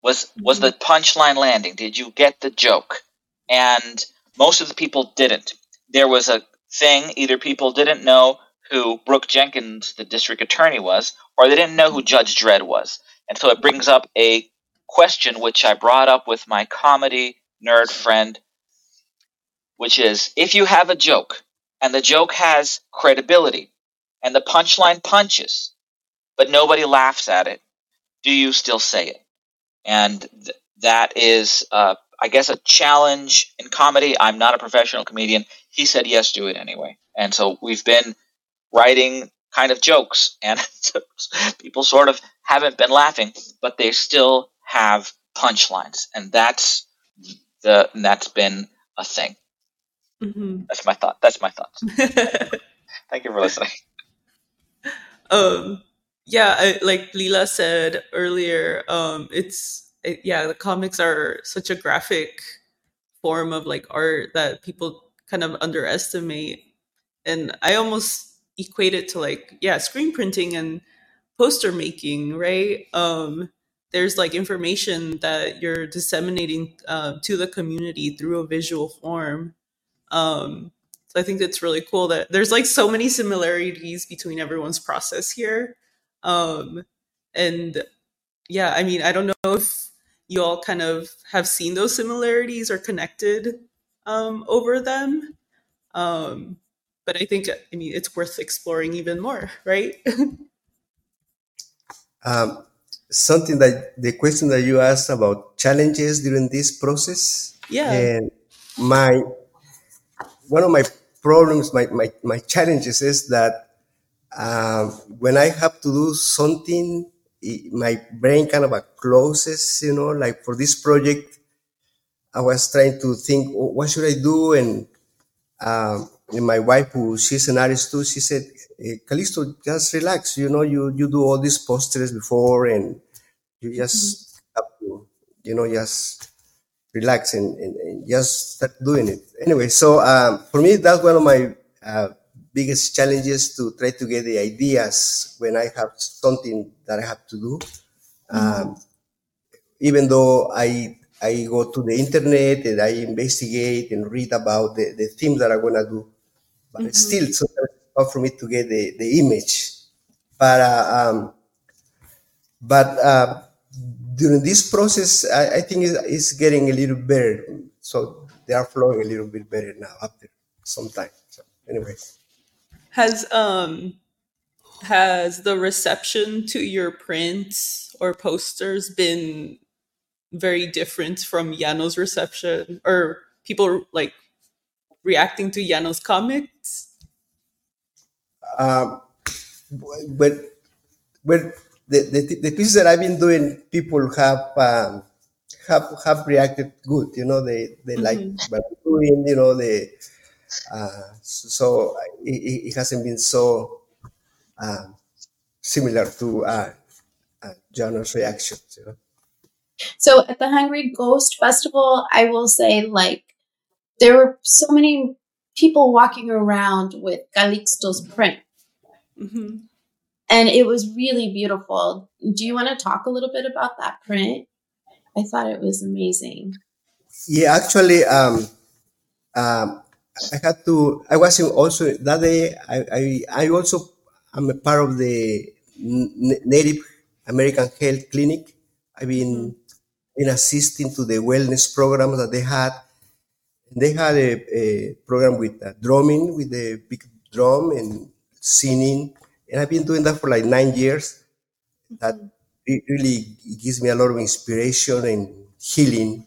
Was was mm-hmm. the punchline landing? Did you get the joke? And most of the people didn't. There was a thing either people didn't know who Brooke Jenkins, the district attorney, was, or they didn't know who Judge Dredd was. And so it brings up a question which I brought up with my comedy nerd friend, which is if you have a joke and the joke has credibility and the punchline punches, but nobody laughs at it, do you still say it? And th- that is, uh, I guess, a challenge in comedy. I'm not a professional comedian. He said yes, do it anyway. And so we've been writing kind of jokes, and people sort of haven't been laughing, but they still have punchlines, and that's the and that's been a thing. Mm-hmm. That's my thought. That's my thoughts. Thank you for listening. Um, yeah, I, like Lila said earlier, um, it's it, yeah, the comics are such a graphic form of like art that people kind of underestimate, and I almost equate it to like yeah, screen printing and poster making, right? Um, there's like information that you're disseminating uh, to the community through a visual form um, so I think that's really cool that there's like so many similarities between everyone's process here. Um, and yeah, I mean, I don't know if you all kind of have seen those similarities or connected um, over them. Um, but I think, I mean, it's worth exploring even more, right? um, something that the question that you asked about challenges during this process. Yeah. And my one of my problems, my, my, my challenges is that um, when I have to do something, it, my brain kind of closes, you know, like for this project, I was trying to think, oh, what should I do? And, um, and my wife, who she's an artist too, she said, hey, Calixto, just relax. You know, you, you do all these posters before and you just mm-hmm. have to, you know, just relax and, and, and, just start doing it. Anyway, so um, for me, that's one of my uh, biggest challenges to try to get the ideas when I have something that I have to do. Mm-hmm. Um, even though I I go to the internet and I investigate and read about the, the themes that I'm gonna do, but mm-hmm. still so hard for me to get the, the image. But uh, um, but uh, during this process, I, I think it's, it's, getting a little better. So they are flowing a little bit better now after some time. So anyway, has um has the reception to your prints or posters been very different from Yano's reception or people like reacting to Yano's comics? Um, but but the, the, the pieces that I've been doing, people have um, have have reacted good. You know, they they mm-hmm. like what I'm doing. You know, they uh, so it, it, hasn't been so uh, similar to uh, uh, Yano's reactions. You know. So at the Hungry Ghost Festival, I will say like there were so many people walking around with Calixto's print. Mm-hmm and it was really beautiful. Do you want to talk a little bit about that print? I thought it was amazing. Yeah, actually, um, um, I had to. I was also that day. I I, I also am a part of the Native American Health Clinic. I've been been assisting to the wellness programs that they had. They had a, a program with uh, drumming, with the big drum and singing and I've been doing that for like nine years. That it really gives me a lot of inspiration and healing,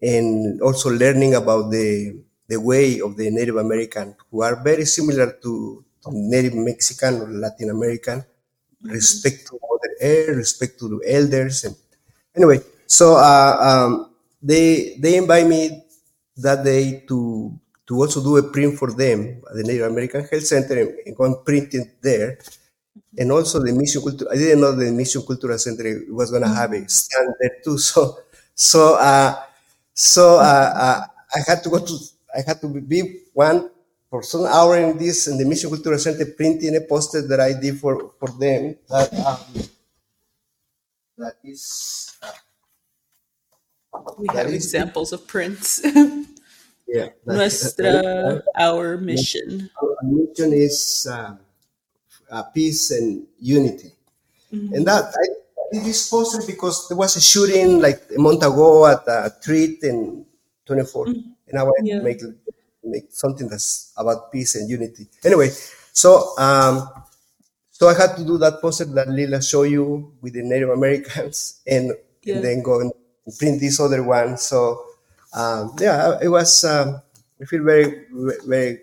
and also learning about the the way of the Native American, who are very similar to, to Native Mexican or Latin American. Mm-hmm. Respect to Mother Earth, respect to the elders, and anyway, so uh, um, they they invite me that day to to also do a print for them at the Native American Health Center and, and go and print it there and also the Mission Culture. I didn't know the Mission Cultural Center was going to have a stand there too. So, so, uh, so uh, uh, I had to go to, I had to be one for some hour in this in the Mission Cultural Center printing a poster that I did for for them. That um, that is. Uh, we have examples of prints. yeah. Nuestra, our mission. Our mission is. Um, uh, peace and unity. Mm-hmm. And that I did this poster because there was a shooting like a month ago at a treat in 24, mm-hmm. and I wanted yeah. to make make something that's about peace and unity. Anyway, so um, so I had to do that poster that Lila showed you with the Native Americans, and, yeah. and then go and print this other one. So um, yeah, it was. Um, I feel very very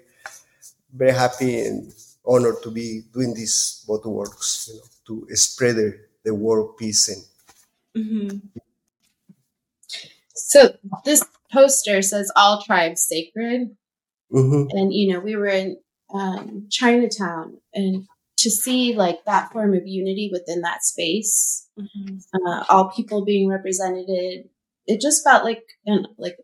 very happy and honored to be doing this both works, you know, to spread the, the world peace and. Mm-hmm. So this poster says "All tribes sacred," mm-hmm. and you know we were in um, Chinatown, and to see like that form of unity within that space, mm-hmm. uh, all people being represented, it just felt like like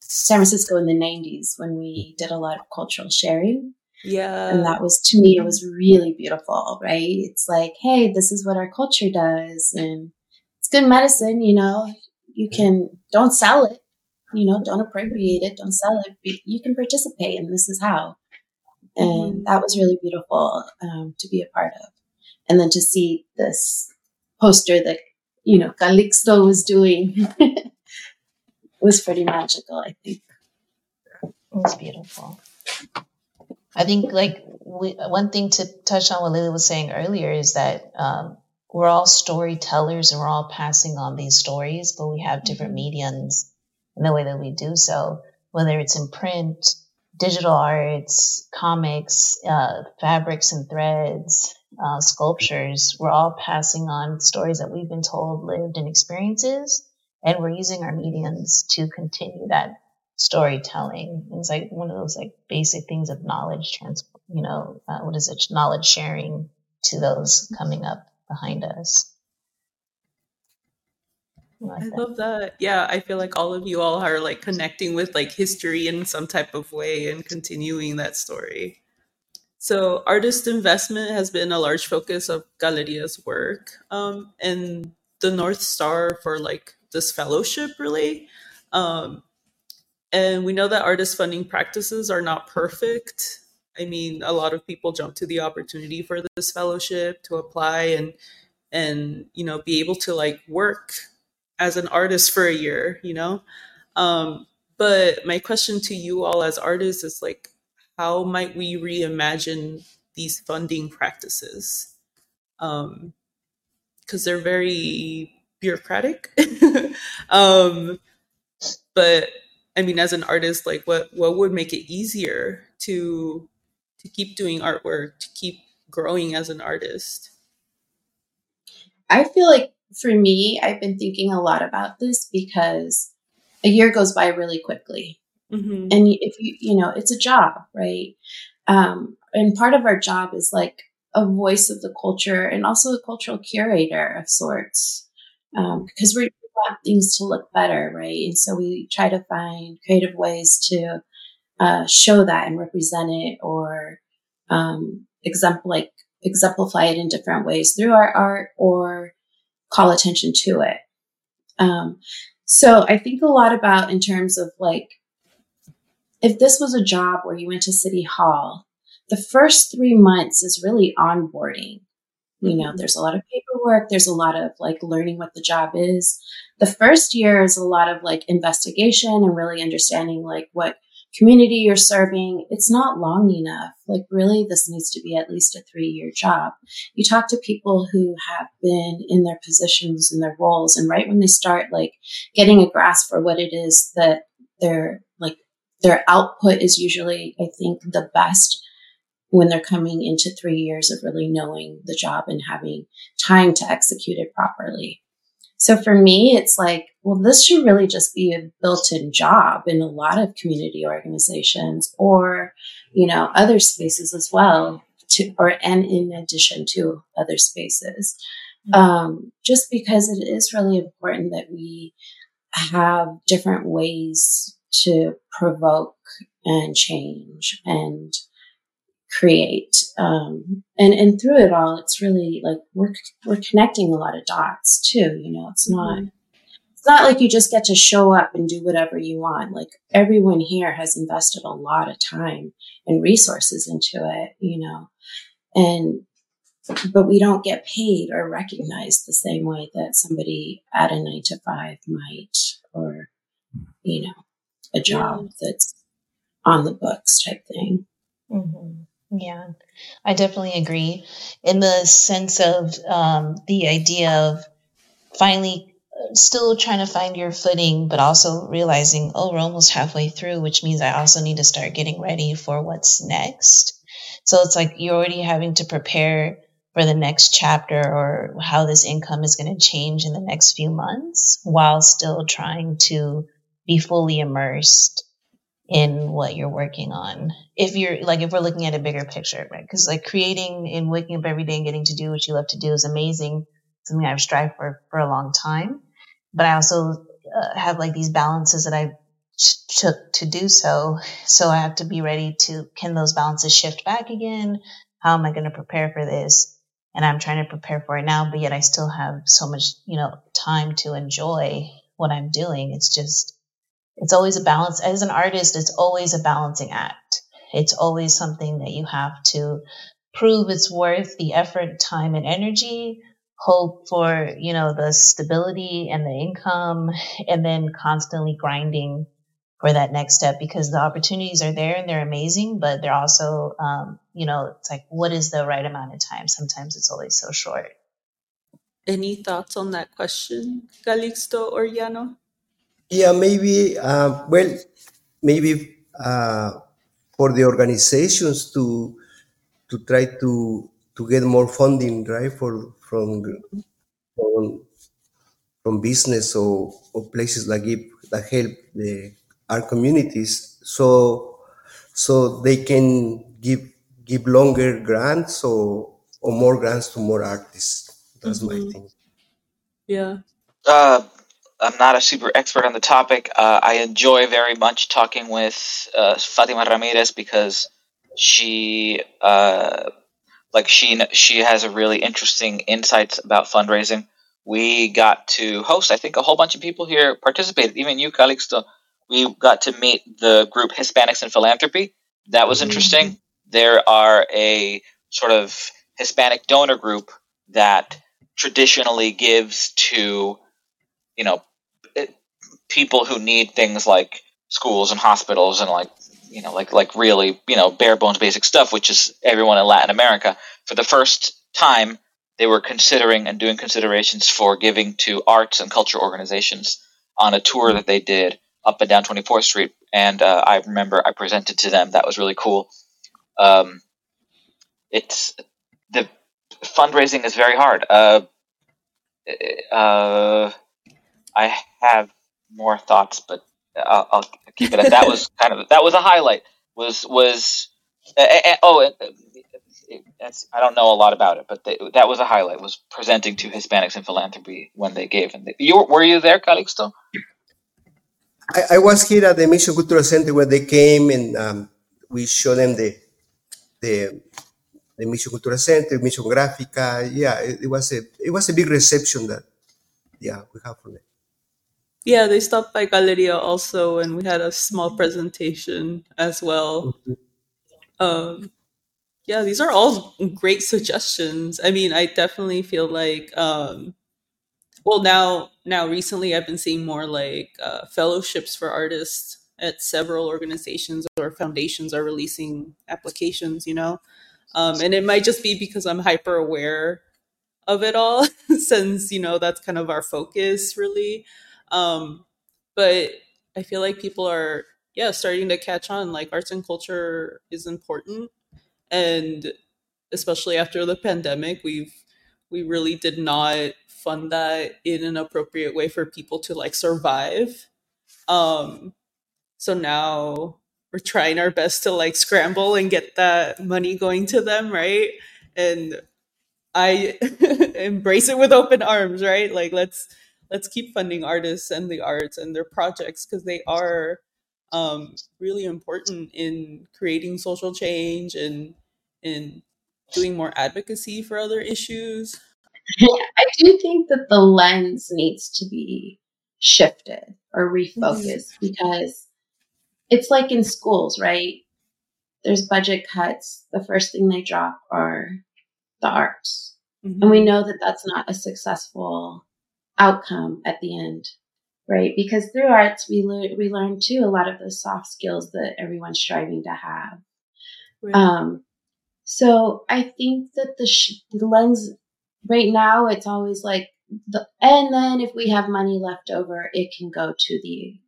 San Francisco in the '90s when we did a lot of cultural sharing. Yeah. And that was, to me, it was really beautiful, right? It's like, hey, this is what our culture does. And it's good medicine, you know, you can, don't sell it, you know, don't appropriate it, don't sell it. You can participate, and this is how. And mm-hmm. that was really beautiful um, to be a part of. And then to see this poster that you know, Calixto was doing was pretty magical, I think. It was beautiful. I think like we, one thing to touch on what Lily was saying earlier is that um, we're all storytellers and we're all passing on these stories, but we have different mm-hmm. mediums in the way that we do so, whether it's in print, digital arts, comics, uh, fabrics and threads, uh, sculptures. We're all passing on stories that we've been told, lived, and experiences, and we're using our mediums to continue that storytelling. It's like one of those like basic things of knowledge trans, you know, uh, what is it? Knowledge sharing to those coming up behind us. I, love that. Yeah, I feel like all of you all are like connecting with like history in some type of way and continuing that story. So, artist investment has been a large focus of Galeria's work, um, and the North Star for like this fellowship, really. Um, and we know that artist funding practices are not perfect. I mean, a lot of people jump to the opportunity for this fellowship to apply and and you know be able to like work as an artist for a year, you know. Um, but my question to you all as artists is like, how might we reimagine these funding practices? Um, because they're very bureaucratic. um, but I mean, as an artist, like what what would make it easier to to keep doing artwork, to keep growing as an artist? I feel like for me, I've been thinking a lot about this because a year goes by really quickly. Mm-hmm. And if you, you know, it's a job, right? Um, and part of our job is like a voice of the culture and also a cultural curator of sorts. Um, because we want things to look better, right? And so we try to find creative ways to uh, show that and represent it or um, exempl- like exemplify it in different ways through our art or call attention to it. Um, so I think a lot about in terms of like, if this was a job where you went to City Hall, the first three months is really onboarding. You know, mm-hmm. there's a lot of paperwork, there's a lot of like learning what the job is. The first year is a lot of like investigation and really understanding like what community you're serving, it's not long enough. Like, really, this needs to be at least a three year job. You talk to people who have been in their positions and their roles, and right when they start, like, getting a grasp for what it is that their, like, their output is usually, I think, the best when they're coming into three years of really knowing the job and having time to execute it properly. So for me, it's like, well, this should really just be a built-in job in a lot of community organizations or, you know, other spaces as well to, or, and in addition to other spaces. Mm-hmm. Um, just because it is really important that we have different ways to provoke and change and create. Um, and, and through it all, it's really like we're, we're connecting a lot of dots too. You know, it's not, mm-hmm. it's not like you just get to show up and do whatever you want. Like everyone here has invested a lot of time and resources into it, you know, and, but we don't get paid or recognized the same way that somebody at a nine to five might, or, you know, a job that's on the books type thing. Mm-hmm. Yeah, I definitely agree in the sense of um, the idea of finally uh, still trying to find your footing, but also realizing, oh, we're almost halfway through, which means I also need to start getting ready for what's next. So it's like you're already having to prepare for the next chapter or how this income is going to change in the next few months while still trying to be fully immersed in what you're working on. If you're like, if we're looking at a bigger picture, right? Because like creating and waking up every day and getting to do what you love to do is amazing. Something I've strived for for a long time. But I also uh, have like these balances that I took to do so. So I have to be ready to, can those balances shift back again? How am I going to prepare for this? And I'm trying to prepare for it now, but yet I still have so much, you know, time to enjoy what I'm doing. It's just, it's always a balance. As an artist, it's always a balancing act. It's always something that you have to prove its worth, the effort, time, and energy, hope for you know the stability and the income and then constantly grinding for that next step because the opportunities are there and they're amazing but they're also um, you know it's like what is the right amount of time sometimes it's always so short any thoughts on that question calixto or yano yeah maybe uh, well maybe uh, for the organizations to to try to to get more funding right for from from, from business or, or places like it that help the our communities. So so they can give give longer grants or or more grants to more artists. That's my Mhm. thing. Yeah. Uh, I'm not a super expert on the topic. Uh, I enjoy very much talking with uh, Fatima Ramirez because she, uh, like she, she has a really interesting insights about fundraising. We got to host, I think, a whole bunch of people here participated. Even you, Calixto. We got to meet the group Hispanics in Philanthropy. That was Mhm. interesting. There are a sort of Hispanic donor group that traditionally gives to you know people who need things like schools and hospitals and like you know like like really you know bare bones basic stuff which is everyone in Latin America. For the first time they were considering and doing considerations for giving to arts and culture organizations on a tour that they did up and down 24th Street. And uh, I remember I presented to them. That was really cool. Um, it's the fundraising is very hard. Uh, uh, I have more thoughts, but I'll, I'll keep it at that. Was kind of that was a highlight. Was was uh, uh, oh, uh, it, that's I don't know a lot about it, but they, that was a highlight. Was presenting to Hispanics in philanthropy when they gave. And they, you were you there, Calixto? I, I was here at the Mission Cultural Center where they came and um, we showed them the the the Mission Cultural Center, Mission Gráfica. Yeah, it, it was a it was a big reception that yeah we have from them. Yeah they stopped by galeria also and we had a small presentation as well. Um yeah these are all great suggestions. I mean i definitely feel like um well now now recently i've been seeing more like uh, fellowships for artists at several organizations or foundations are releasing applications you know? Um, and it might just be because i'm hyper aware of it all since you know that's kind of our focus really um, but i feel like people are yeah starting to catch on like arts and culture is important. And especially after the pandemic we've we really did not fund that in an appropriate way for people to like survive. Um so now we're trying our best to like scramble and get that money going to them right? And i embrace it with open arms right? Like let's let's keep funding artists and the arts and their projects because they are um really important in creating social change and in doing more advocacy for other issues I do think that the lens needs to be shifted or refocused because it's like in schools, right? There's budget cuts. The first thing they drop are the arts. Mhm. And we know that that's not a successful outcome at the end, right? Because through arts, we, le- we learn too a lot of those soft skills that everyone's striving to have. Right. Um, so I think that the, sh- the lens right now, it's always like the, and then if we have money left over, it can go to the,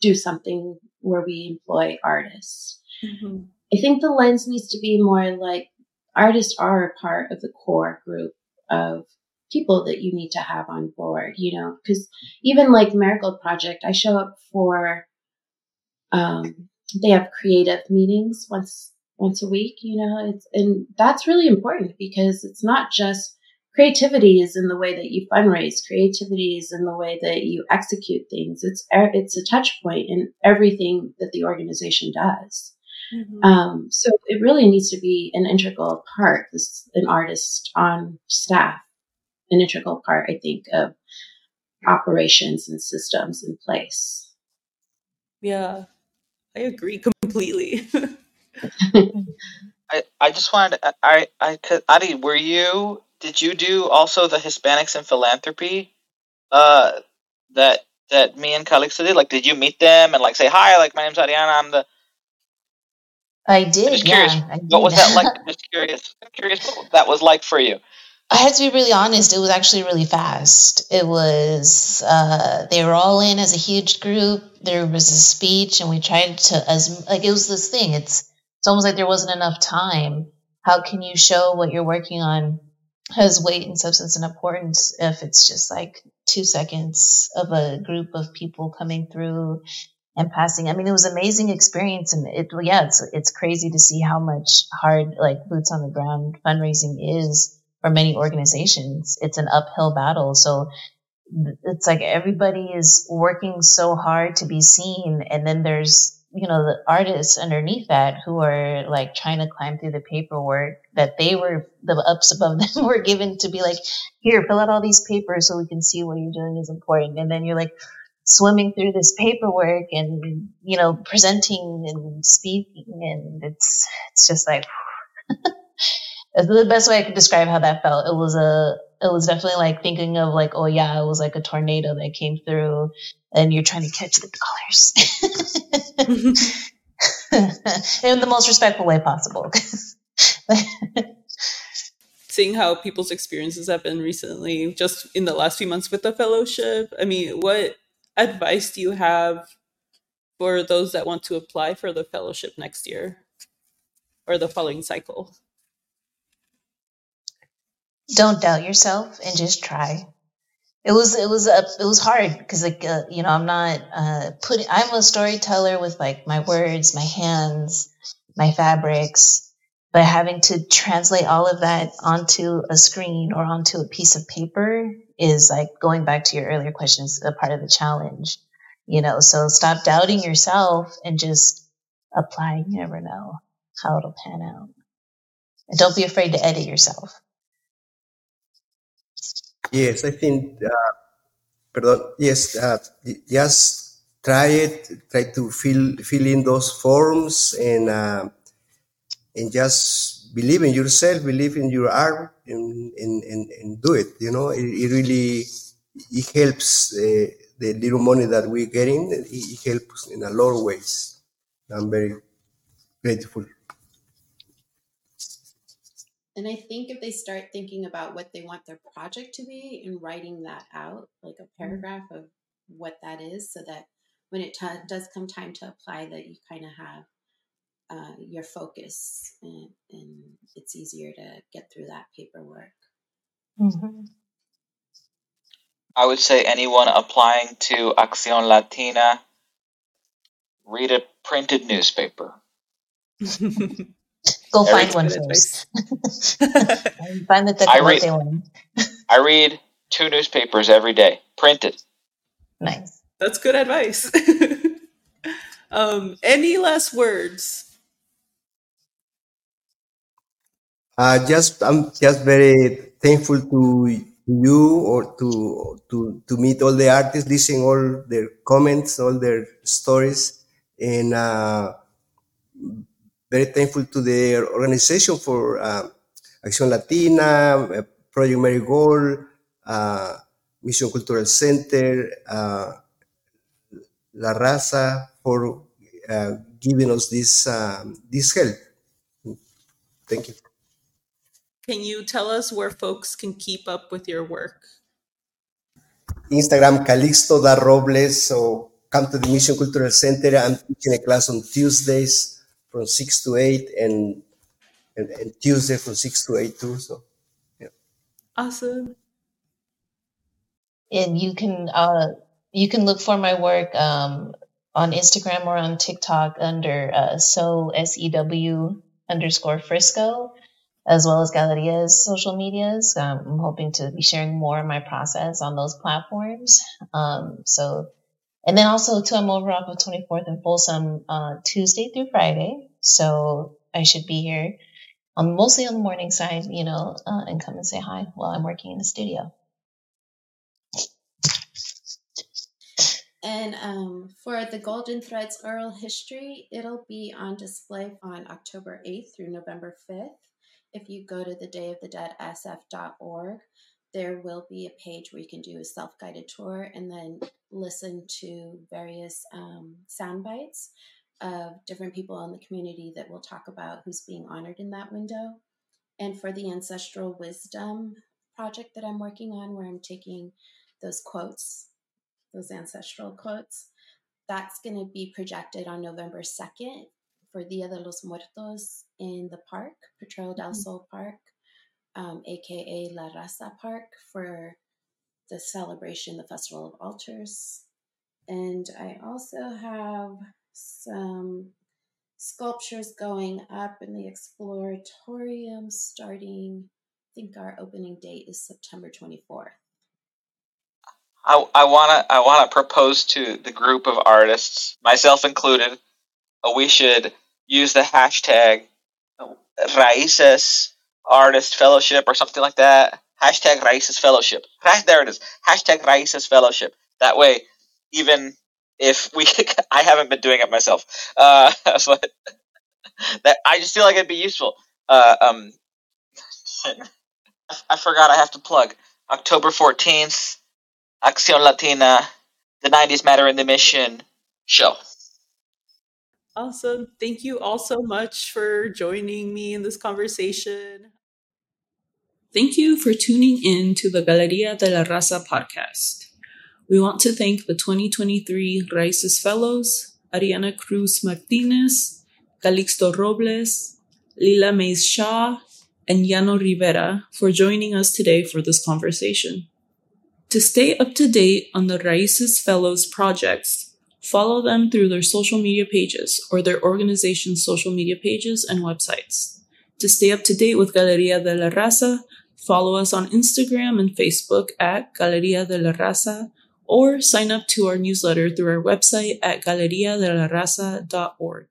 do something where we employ artists. Mhm. I think the lens needs to be more like artists are a part of the core group of people that you need to have on board, you know, because even like Marigold Project, I show up for, um, they have creative meetings once, once a week, you know, it's, and that's really important because it's not just creativity is in the way that you fundraise. Creativity is in the way that you execute things. It's, it's a touch point in everything that the organization does. Mhm. Um, so it really needs to be an integral part, this, an artist on staff, an integral part, I think, of operations and systems in place. yeah i agree completely I, I just wanted to, I I could Adi, were you did you do also the Hispanics in philanthropy? Uh, that that me and Calixto did. Like, did you meet them and like say hi? Like, my name's Ariana. I'm the. I did. I'm Just curious, yeah, I what was that like? Just curious. Curious what that was like for you. I have to be really honest, it was actually really fast. It was, uh, they were all in as a huge group. There was a speech, and we tried to, as like, it was this thing. It's, it's almost like there wasn't enough time. How can you show what you're working on has weight and substance and importance if it's just like two seconds of a group of people coming through and passing? I mean, it was an amazing experience, and it, yeah, it's, it's crazy to see how much hard, like, boots on the ground fundraising is for many organizations. It's an uphill battle. So it's like everybody is working so hard to be seen. And then there's, you know, the artists underneath that who are like trying to climb through the paperwork that they were, the ups above them were given to be like, here, fill out all these papers so we can see what you're doing is important. And then you're like, swimming through this paperwork and you know presenting and speaking and it's it's just like The best way I could describe how that felt. It was a, it was definitely like thinking of like, oh yeah, it was like a tornado that came through, and you're trying to catch the colors in the most respectful way possible. Seeing how people's experiences have been recently, just in the last few months with the fellowship, I mean, what advice do you have for those that want to apply for the fellowship next year or the following cycle? Don't doubt yourself and just try. It was it was a it was hard because like uh, you know I'm not uh, putting I'm a storyteller with like my words, my hands, my fabrics, but having to translate all of that onto a screen or onto a piece of paper is like going back to your earlier questions, a part of the challenge. You know, so stop doubting yourself and just apply. You never know how it'll pan out. And don't be afraid to edit yourself. Yes, I think, uh, pardon, yes, uh, just try it, try to fill, fill in those forms and, uh, and just believe in yourself, believe in your art and, and, and, and do it. You know, it, it really, it helps uh, the little money that we're getting. It, it helps in a lot of ways. I'm very grateful. And I think if they start thinking about what they want their project to be and writing that out, like a paragraph of what that is, so that when it t- does come time to apply, that you kind of have uh, your focus and, and it's easier to get through that paperwork. Mhm. I would say anyone applying to Acción Latina, read a printed newspaper. Go Every- find one Good advice. first. find the I read- Tecolote one. I read two newspapers every day, printed. Nice. That's good advice. um, any last words? Uh, just I'm just very thankful to you or to to to meet all the artists, listen all their comments, all their stories, and uh, very thankful to the organization for uh, Acción Latina, uh, Project Marigold, uh, Mission Cultural Center, uh, La Raza for uh, giving us this um, this help. Thank you. Can you tell us where folks can keep up with your work? Instagram Calixto da Robles or come to the Mission Cultural Center. I'm teaching a class on Tuesdays from 6 to 8 and, and, and Tuesday from 6 to 8 too. So yeah. Awesome. And you can uh, you can look for my work um, on Instagram or on TikTok under uh, so s e w underscore Frisco, as well as Galeria's social medias. Um, I'm hoping to be sharing more of my process on those platforms. Um, so, and then also too, I'm over off of 24th and Folsom uh, Tuesday through Friday. So I should be here. Um, mostly on the morning side, you know, uh, and come and say hi while I'm working in the studio. And um, for the Golden Threads oral history, it'll be on display on October 8th through November 5th if you go to the Day of the Dead SF.org, there will be a page where you can do a self guided tour and then listen to various um, sound bites of different people in the community that will talk about who's being honored in that window. And for the Ancestral Wisdom project that I'm working on, where I'm taking those quotes, those ancestral quotes, that's going to be projected on November 2nd for Dia de los Muertos in the park, Potrero del mm-hmm. Sol Park, um, aka La Raza Park, for the celebration, the Festival of Altars. And I also have some sculptures going up in the Exploratorium starting, I think our opening date is September 24th. I, I wanna I wanna propose to the group of artists, myself included, uh, we should use the hashtag Raices Artist Fellowship or something like that. Hashtag Raices Fellowship. There it is. Hashtag Raices Fellowship. That way, even if we, I haven't been doing it myself, uh, but that I just feel like it'd be useful. Uh, um, I forgot I have to plug October fourteenth, Acción Latina, the '90s Matter in the Mission show. Awesome. Thank you all so much for joining me in this conversation. Thank you for tuning in to the Galeria de la Raza podcast. We want to thank the 2023 Raices Fellows, Ariana Cruz Martinez, Calixto Robles, Lila Mays Shaw, and Yano Rivera for joining us today for this conversation. To stay up to date on the Raices Fellows projects, Follow them through their social media pages or their organization's social media pages and websites. To stay up to date with Galeria de la Raza, follow us on Instagram and Facebook at Galeria de la Raza or sign up to our newsletter through our website at galeriadelaraza.org.